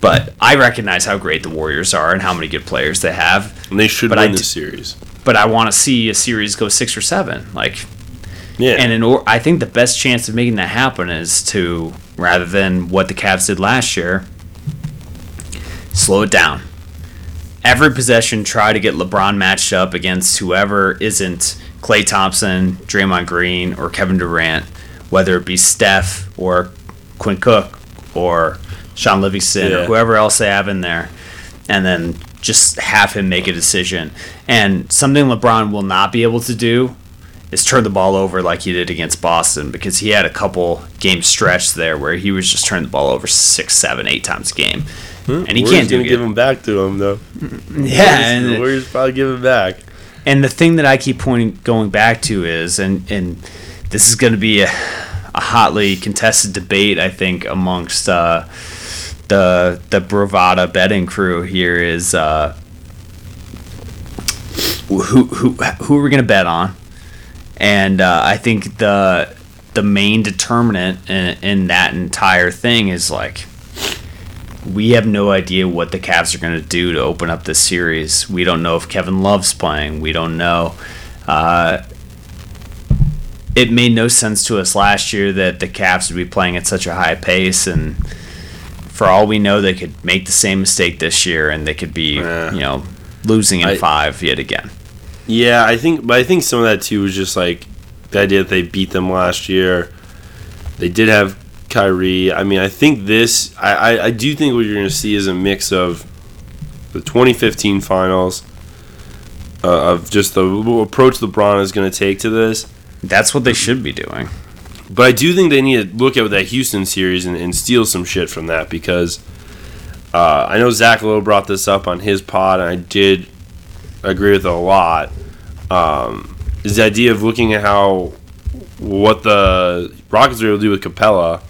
But I recognize how great the Warriors are and how many good players they have. and they should but win I the series. But I want to see a series go six or seven. Like Yeah, and in or- I think the best chance of making that happen is to rather than what the Cavs did last year, slow it down. Every possession, try to get LeBron matched up against whoever isn't Klay Thompson, Draymond Green, or Kevin Durant, whether it be Steph or Quinn Cook or Shaun Livingston or whoever else they have in there, and then just have him make a decision. And something LeBron will not be able to do is turn the ball over like he did against Boston because he had a couple game stretch there where he was just turning the ball over six, seven, eight times a game, and he Warriors can't do gonna it. give him back to him though. <laughs> yeah, the and, Warriors probably give him back. and the thing that I keep pointing going back to is, and and this is going to be a, a hotly contested debate, I think, amongst uh, the the Bravada betting crew here is uh, who who who are we going to bet on? And uh, I think the the main determinant in, in that entire thing is like we have no idea what the Cavs are going to do to open up this series. We don't know if Kevin Love's playing. We don't know. Uh, it made no sense to us last year that the Cavs would be playing at such a high pace, and for all we know, they could make the same mistake this year, and they could be, you know, losing in I- five yet again. Yeah, I think, but I think some of that too was just like the idea that they beat them last year. They did have Kyrie. I mean, I think this, I, I, I do think what you're going to see is a mix of the 2015 finals, uh, of just the approach LeBron is going to take to this. That's what they should be doing. But I do think they need to look at that Houston series and, and steal some shit from that because uh, I know Zach Lowe brought this up on his pod, and I did agree with it a lot. Um, is the idea of looking at how what the Rockets were able to do with Capela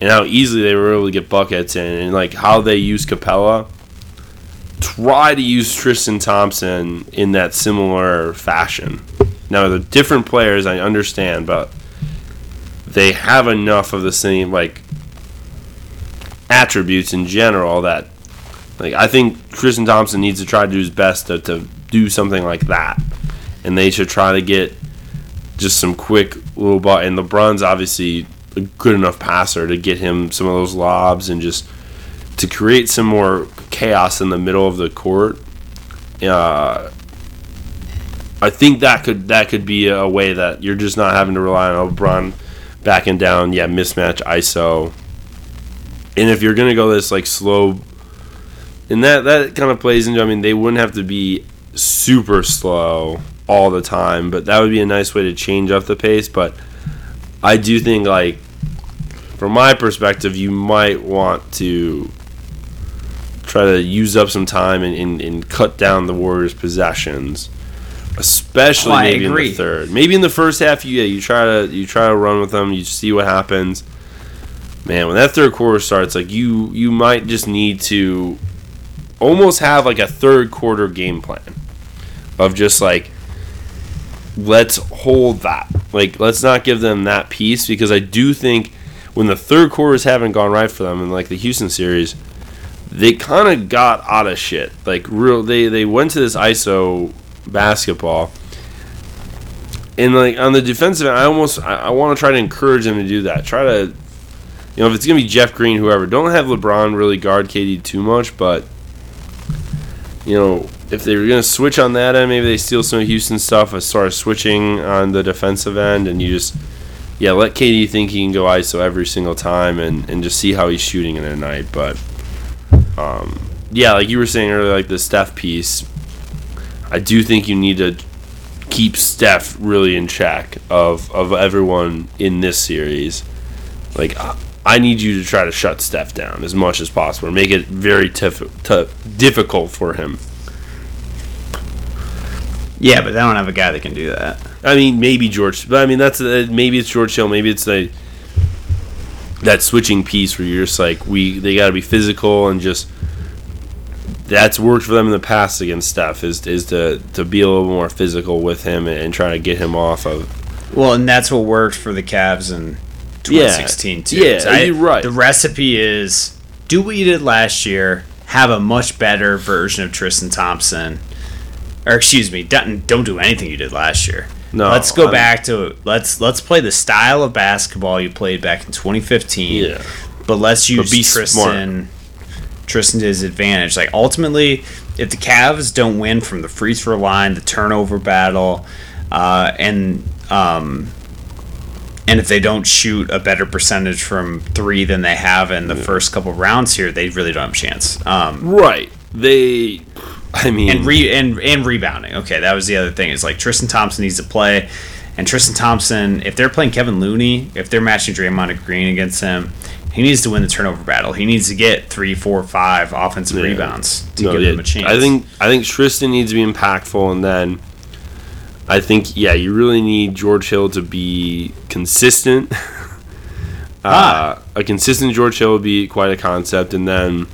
and how easily they were able to get buckets in, and like how they use Capela. Try to use Tristan Thompson in that similar fashion. Now they're different players, I understand, but they have enough of the same like attributes in general that like I think Tristan Thompson needs to try to do his best to, to do something like that. And they should try to get just some quick little ball and LeBron's obviously a good enough passer to get him some of those lobs and just to create some more chaos in the middle of the court. Uh, I think that could that could be a way that you're just not having to rely on LeBron backing down. Yeah, mismatch ISO. And if you're gonna go this like slow, and that that kind of plays into. I mean, they wouldn't have to be super slow all the time, but that would be a nice way to change up the pace. But I do think like from my perspective, you might want to try to use up some time and, and, and cut down the Warriors' possessions, especially Oh, maybe in the third. Maybe in the first half, you yeah, you try to you try to run with them, you see what happens. Man, when that third quarter starts, like you you might just need to almost have like a third quarter game plan of just like let's hold that. Like let's not give them that piece because I do think when the third quarters haven't gone right for them in like the Houston series, they kind of got out of shit. Like real, they they went to this ISO basketball, and like on the defensive end, I almost I, I want to try to encourage them to do that. Try to, you know, if it's gonna be Jeff Green, whoever, don't have LeBron really guard KD too much, but you know. If they were gonna switch on that end, maybe they steal some Houston stuff as far as switching on the defensive end, and you just yeah, let KD think he can go ISO every single time and, and just see how he's shooting in a night. But um, yeah, like you were saying earlier, like the Steph piece, I do think you need to keep Steph really in check of, of everyone in this series. Like, I- need you to try to shut Steph down as much as possible, make it very tif- t- difficult for him. Yeah, but they don't have a guy that can do that. I mean, maybe George, but I mean that's uh, maybe it's George Hill, maybe it's the that switching piece where you're just like we they got to be physical and just that's worked for them in the past against Steph is is to to be a little more physical with him and, and try to get him off of Well, and that's what worked for the Cavs in 2016 too. Yeah, So I- you're right. The recipe is do what you did last year, have a much better version of Tristan Thompson, or excuse me, don't, don't do anything you did last year. No, let's go I'm- back to let's let's play the style of basketball you played back in 2015. Yeah. but let's use be Tristan. Tristan to his advantage. Like ultimately, if the Cavs don't win from the free throw line, the turnover battle, uh, and um, And if they don't shoot a better percentage from three than they have in the first couple rounds here, they really don't have a chance. Um, Right. They. <laughs> I mean. and re and and rebounding. Okay, that was the other thing. Is like Tristan Thompson needs to play, and Tristan Thompson, if they're playing Kevin Looney, if they're matching Draymond Green against him, he needs to win the turnover battle. He needs to get three, four, five offensive Yeah. rebounds to No, give yeah, them a chance. I think I think Tristan needs to be impactful, and then I think yeah, you really need George Hill to be consistent. <laughs> Ah. Uh, a consistent George Hill would be quite a concept, and then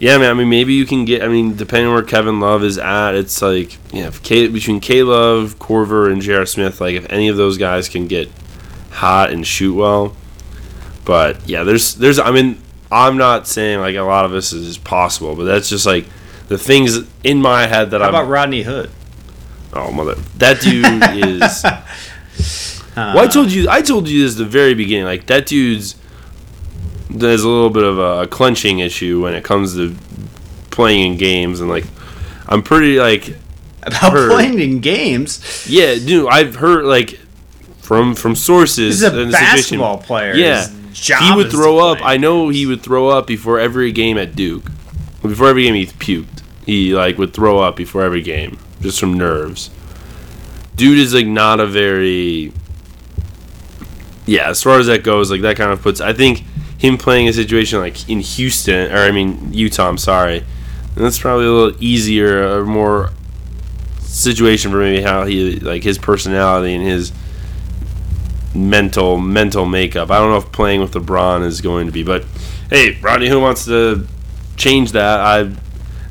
yeah, man. I mean, maybe you can get. I mean, depending on where Kevin Love is at, it's like yeah, if K, between K Love, Korver, and J.R. Smith, like if any of those guys can get hot and shoot well. But yeah, there's there's. I mean, I'm not saying like a lot of this is possible, but that's just like the things in my head that How I'm. about Rodney Hood? oh mother, that dude <laughs> is. Uh, well, I told you. I told you this at the very beginning. Like that dude's. There's a little bit of a clenching issue when it comes to playing in games, and like, I'm pretty like about heard. playing in games. yeah, dude. I've heard like from from sources. He's a situation- basketball player. Yeah, he would throw up. play. I know he would throw up before every game at Duke. Before every game, he puked. He like would throw up before every game just from nerves. Dude is like not a very. Yeah, as far as that goes, like that kind of puts. I think him playing a situation like in Houston, or I mean Utah. I'm sorry, that's probably a little easier or more situation for maybe how he like his personality and his mental mental makeup. I don't know if playing with LeBron is going to be, but hey, Rodney, who wants to change that? I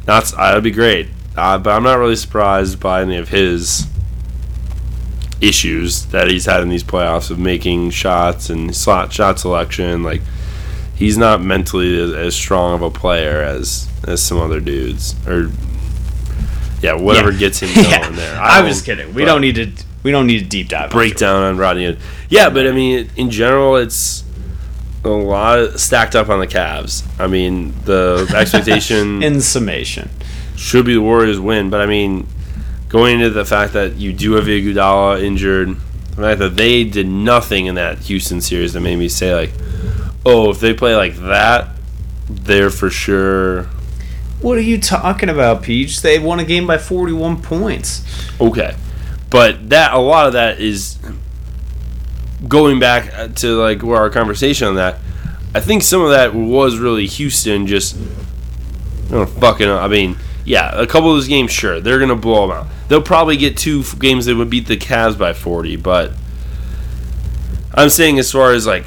not that'd be great. Uh, but I'm not really surprised by any of his issues that he's had in these playoffs of making shots and slot shot selection. Like he's not mentally as, as strong of a player as as some other dudes or. Yeah, whatever Yeah. gets him <laughs> going Yeah. there. I, don't- was kidding. We don't need to. We don't need a deep dive. breakdown on Rodney. Hood. Yeah, but I mean, in general, it's a lot stacked up on the Cavs. I mean, the <laughs> expectation In summation, should be the Warriors win, but I mean, going into the fact that you do have Iguodala injured, the fact that they did nothing in that Houston series that made me say like, oh, if they play like that, they're for sure what are you talking about, Peach? They won a game by forty-one points. Okay, but that a lot of that is going back uh, to like where our conversation on that. I think some of that was really Houston just know, fucking. I mean, yeah, a couple of those games, sure, they're gonna blow them out. They'll probably get two games that would beat the Cavs by forty, but I'm saying as far as like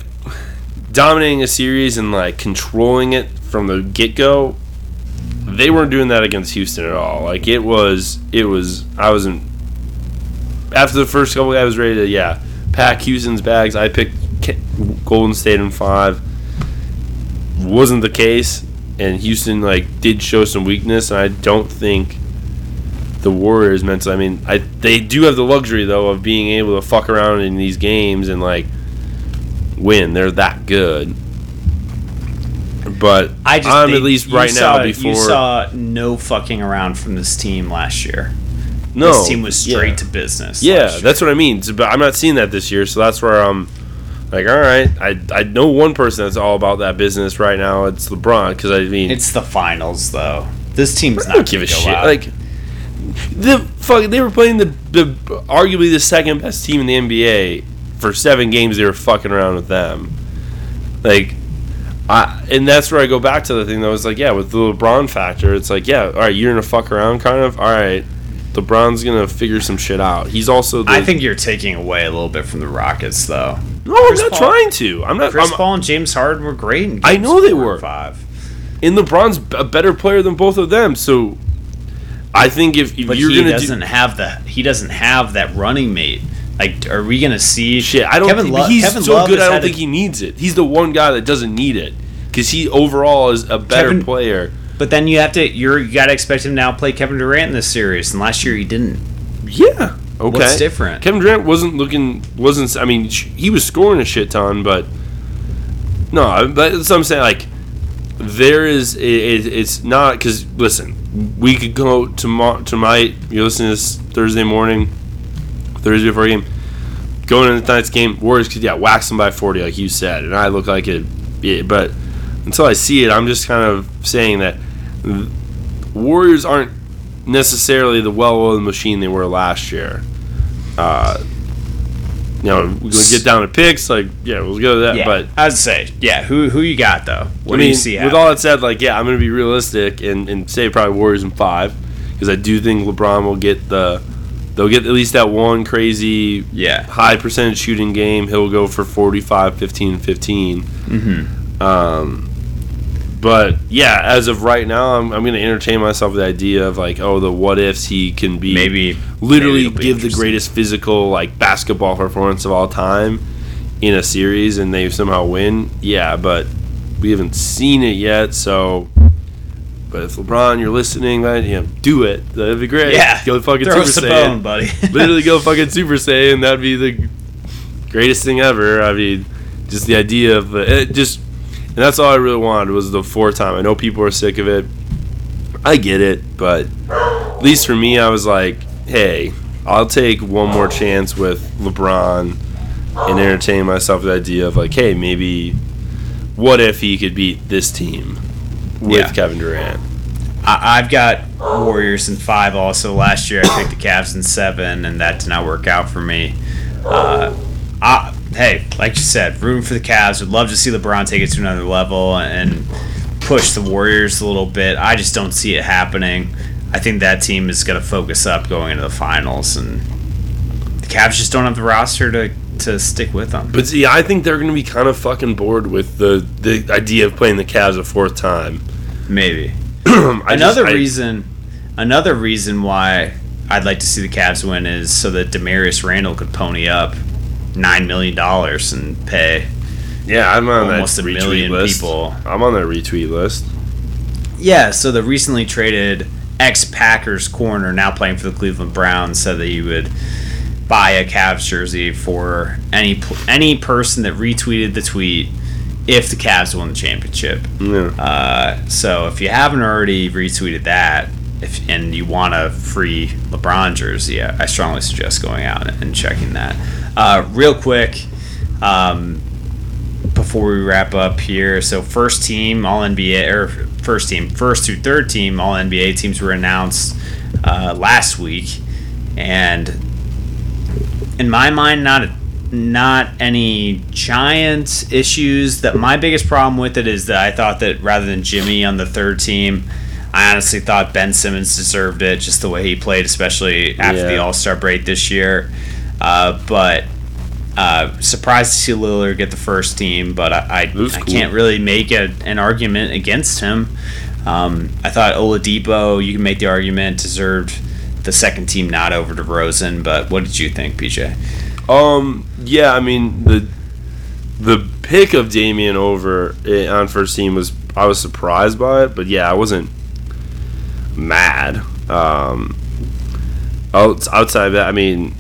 dominating a series and like controlling it from the get go, they weren't doing that against Houston at all. Like it was, it was. I wasn't. After the first couple, I was ready to yeah pack Houston's bags. I picked Golden State in five. Wasn't the case, and Houston like did show some weakness, and I don't think the Warriors meant to. I mean, I they do have the luxury though of being able to fuck around in these games and like win. They're that good. But I just I'm at least right saw- now before you saw no fucking around from this team last year. no this team was straight yeah. to business. Yeah, that's what I mean. But I'm not seeing that this year, so that's where I'm like, all right, I I know one person that's all about that business right now. It's LeBron because I mean, it's the finals though. This team's I not don't give a shit. out. Like the fuck, they were playing the the arguably the second best team in the NBA for seven games. They were fucking around with them, like. I, and that's where I go back to the thing that was like, yeah, with the LeBron factor, it's like, yeah, all right, you're gonna fuck around, kind of. All right, LeBron's gonna figure some shit out. He's also. The, I think you're taking away a little bit from the Rockets though. no, I'm not Paul- trying to. I'm not. Chris I'm, Paul and James Harden were great. In I know they were. five. and LeBron's a better player than both of them, so I think if, if But you're he gonna doesn't do have the he doesn't have that running mate. Like, are we gonna see shit, I don't. Kevin think, Love, he's Kevin so Love good. I don't think a- he needs it. He's the one guy that doesn't need it because he overall is a better Kevin- player. But then you have to you're you got to expect him to now play Kevin Durant in this series. And last year he didn't. Yeah. Okay. What's different? Kevin Durant wasn't looking. Wasn't. I mean, he was scoring a shit ton, but no. But that's what I'm saying. Like, there is. It, it, it's not because listen, we could go tomorrow. Tonight, you're listening to this Thursday morning, Thursday before game. Going into tonight's game, Warriors could yeah wax them by forty, like you said, and I look like it. Yeah, but until I see it, I'm just kind of saying that Warriors aren't necessarily the well-oiled machine they were last year. Uh, you know, we're gonna get down to picks. Like, yeah, we'll go to that. Yeah, But I'd say, yeah. Who who you got though? What I do you see? with all that said, like, yeah, I'm gonna be realistic and, and say probably Warriors in five because I do think LeBron will get the they'll get at least that one crazy yeah, high percentage shooting game. He'll go for 45, 15, 15. mm-hmm. Um, but yeah, as of right now, I'm, I'm going to entertain myself with the idea of like, oh, the what ifs he can be maybe literally maybe give the greatest physical like basketball performance of all time in a series and they somehow win. Yeah, but we haven't seen it yet, so. But if LeBron, you're listening, man, you know, do it. That'd be great. Yeah, go fucking throw Super us a Saiyan bone, buddy. <laughs> literally go fucking Super Saiyan. That'd be the greatest thing ever. I mean, just the idea of uh, it just, and that's all I really wanted was the four time. I know people are sick of it. I get it, but at least for me, I was like, hey, I'll take one more chance with LeBron and entertain myself with the idea of like, hey, maybe what if he could beat this team with Yeah. Kevin Durant? I, I've got Warriors in five. Also, last year I picked the Cavs in seven, and that did not work out for me. Uh, I, hey, like you said, rooting for the Cavs. Would love to see LeBron take it to another level and push the Warriors a little bit. I just don't see it happening. I think that team is going to focus up going into the finals, and the Cavs just don't have the roster to to stick with them. But see, I think they're going to be kind of fucking bored with the the idea of playing the Cavs a fourth time. Maybe. <clears throat> Another just- I- reason another reason why I'd like to see the Cavs win is so that Damarious Randall could pony up nine million dollars and pay yeah, I'm on almost that a retweet million list. people. I'm on that retweet list. Yeah, so the recently traded ex Packers corner now playing for the Cleveland Browns said that he would buy a Cavs jersey for any any person that retweeted the tweet if the Cavs won the championship. Yeah. Uh, so if you haven't already retweeted that, if and you want a free LeBron jersey, I I strongly suggest going out and checking that. Uh, real quick, um, before we wrap up here, so first team All NBA or first team, first through third team All NBA teams were announced uh, last week, and in my mind, not not any giant issues. That my biggest problem with it is that I thought that rather than Jimmy on the third team, I honestly thought Ben Simmons deserved it, just the way he played, especially after the All Star break this year. Uh, but uh, surprised to see Lillard get the first team, but I I, was I can't really make a, an argument against him. Um, I thought Oladipo, you can make the argument, deserved the second team not over DeRozan, but what did you think, PJ? Um. Yeah. I mean the the pick of Damian over eh, on first team was I was surprised by it, but yeah, I wasn't mad. Um. Outside of that, I mean,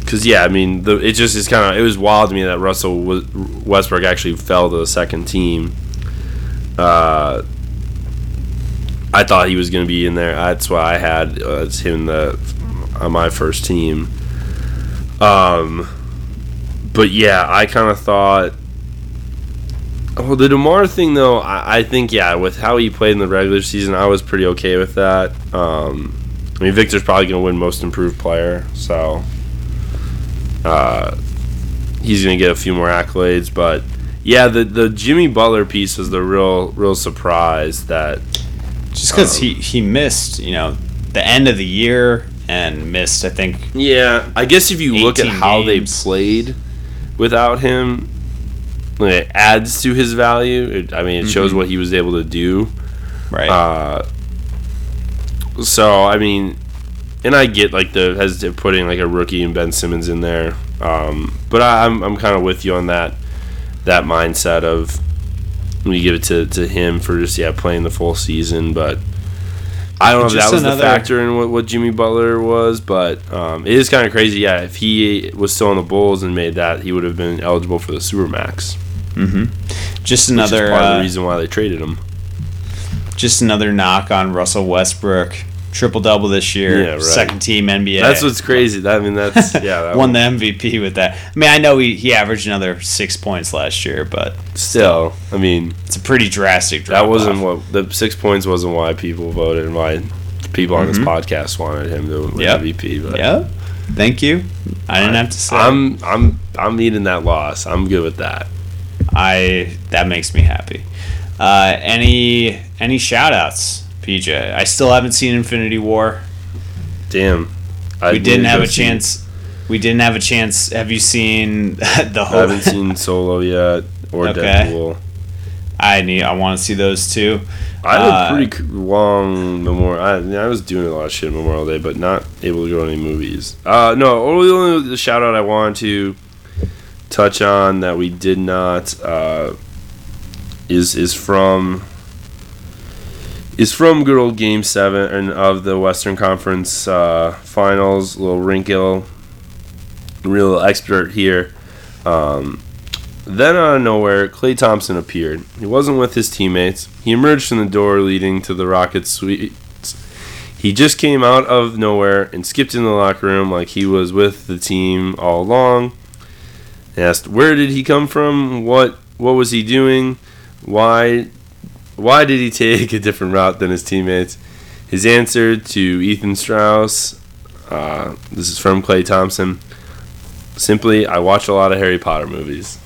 because yeah, I mean, the, it just is kind of it was wild to me that Russell was, Westbrook actually fell to the second team. Uh, I thought he was going to be in there. That's why I had uh, him the on my first team. Um, but yeah, I kind of thought. Oh, the DeMar thing though, I, I think yeah, with how he played in the regular season, I was pretty okay with that. Um, I mean, Victor's probably going to win Most Improved Player, so uh, he's going to get a few more accolades. But yeah, the the Jimmy Butler piece was the real real surprise that Just because Um, he, he missed, you know, the end of the year and missed, I think, Yeah, I guess if you look at how games. they played without him, it adds to his value. It, I mean, it shows Mhm. what he was able to do. right? Uh, so I mean, and I get like the has putting like a rookie and Ben Simmons in there, um, but I, I'm I'm kind of with you on that that mindset of when you give it to, to him for just yeah playing the full season, but. I don't know if that was another- the factor in what, what Jimmy Butler was, but um, it is kind of crazy. Yeah, if he was still on the Bulls and made that, he would have been eligible for the Supermax. mm-hmm. Just another part of uh, the reason why they traded him. just another knock on Russell Westbrook. Triple double this year, Yeah, right. second team NBA. That's what's crazy. I mean, that's <laughs> yeah. That won one- the MVP with that. I mean, I know he, he averaged another six points last year, but Still, I mean, it's a pretty drastic drop. that wasn't what the six points wasn't why people voted and why people on this podcast wanted him to win Mm-hmm. Yep. MVP. But Yeah. Thank you. I didn't have to say. I'm I'm I'm eating that loss. I'm good with that. I that makes me happy. Uh, any any shout outs, PJ? I still haven't seen Infinity War. Damn. I We didn't have a chance. We didn't have a chance. Have you seen <laughs> the whole? I haven't seen Solo yet or Okay. Deadpool. I need. I want to see those two. I had Uh, a pretty c- long Memorial. I, I was doing a lot of shit Memorial Day, but not able to go to any movies. Uh, no, only only the shout out I wanted to touch on that we did not uh, is is from is from good old Game Seven and of the Western Conference uh, Finals. Little wrinkle, real expert here. Um, then out of nowhere, Klay Thompson appeared. He wasn't with his teammates. He emerged from the door leading to the Rockets suites. He just came out of nowhere and skipped in the locker room like he was with the team all along. Asked, "Where did he come from? What what was he doing? Why why did he <laughs> take a different route than his teammates?" His answer to Ethan Strauss, uh, this is from Klay Thompson. Simply, I watch a lot of Harry Potter movies.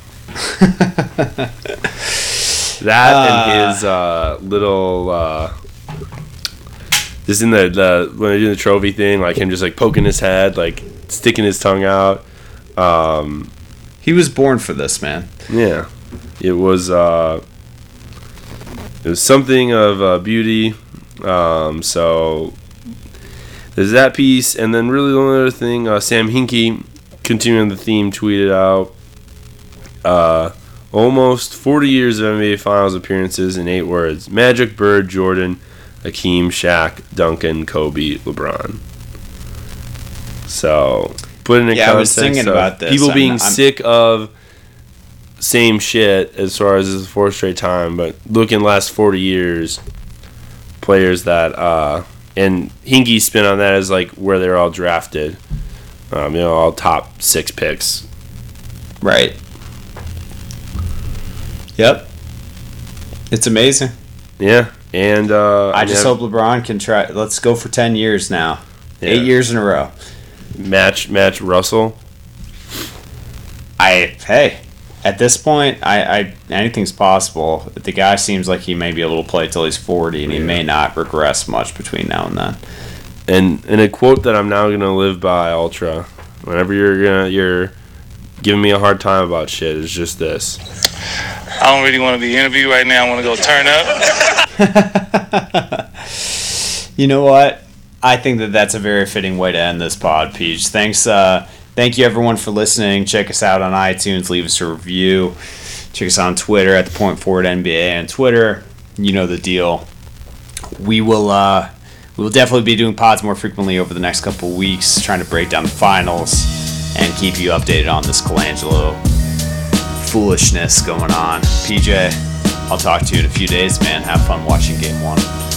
<laughs> That and his uh, little uh, just in the, the when they do the trophy thing, like him just like poking his head, like sticking his tongue out. Um, He was born for this, man. yeah, it was uh, it was something of uh, beauty. Um, so there's that piece, and then really the only other thing, uh, Sam Hinkie, continuing the theme, tweeted out. Uh, almost 40 years of NBA Finals appearances in eight words: Magic, Bird, Jordan, Hakeem, Shaq, Duncan, Kobe, LeBron. So, put it in Yeah, I was thinking about this. people I'm- being I'm- sick of same shit as far as this fourth straight time, but looking last 40 years, players that uh, and Hinkie's spin on that is like where they're all drafted, um, you know, all top six picks. Right. Yep. It's amazing. Yeah, and uh, I just mean, hope LeBron can try. Let's go for ten years now. Yeah. Eight years in a row. match match Russell. I hey, at this point, I, I anything's possible. The guy seems like he may be able to play till he's forty, and he Yeah. may not regress much between now and then. And and a quote that I'm now gonna live by, Ultra. Whenever you're gonna you're giving me a hard time about shit, is just this. I don't really want to be interviewed right now. I want to go turn up. <laughs> You know what? I think that that's a very fitting way to end this pod, Peach. Thanks, uh, thank you everyone for listening. Check us out on iTunes. Leave us a review. Check us on Twitter at the Point Forward NBA on Twitter. You know the deal. We will, uh, we will definitely be doing pods more frequently over the next couple weeks, trying to break down the finals and keep you updated on this Colangelo foolishness going on. PJ, I'll talk to you in a few days, man. Have fun watching Game One.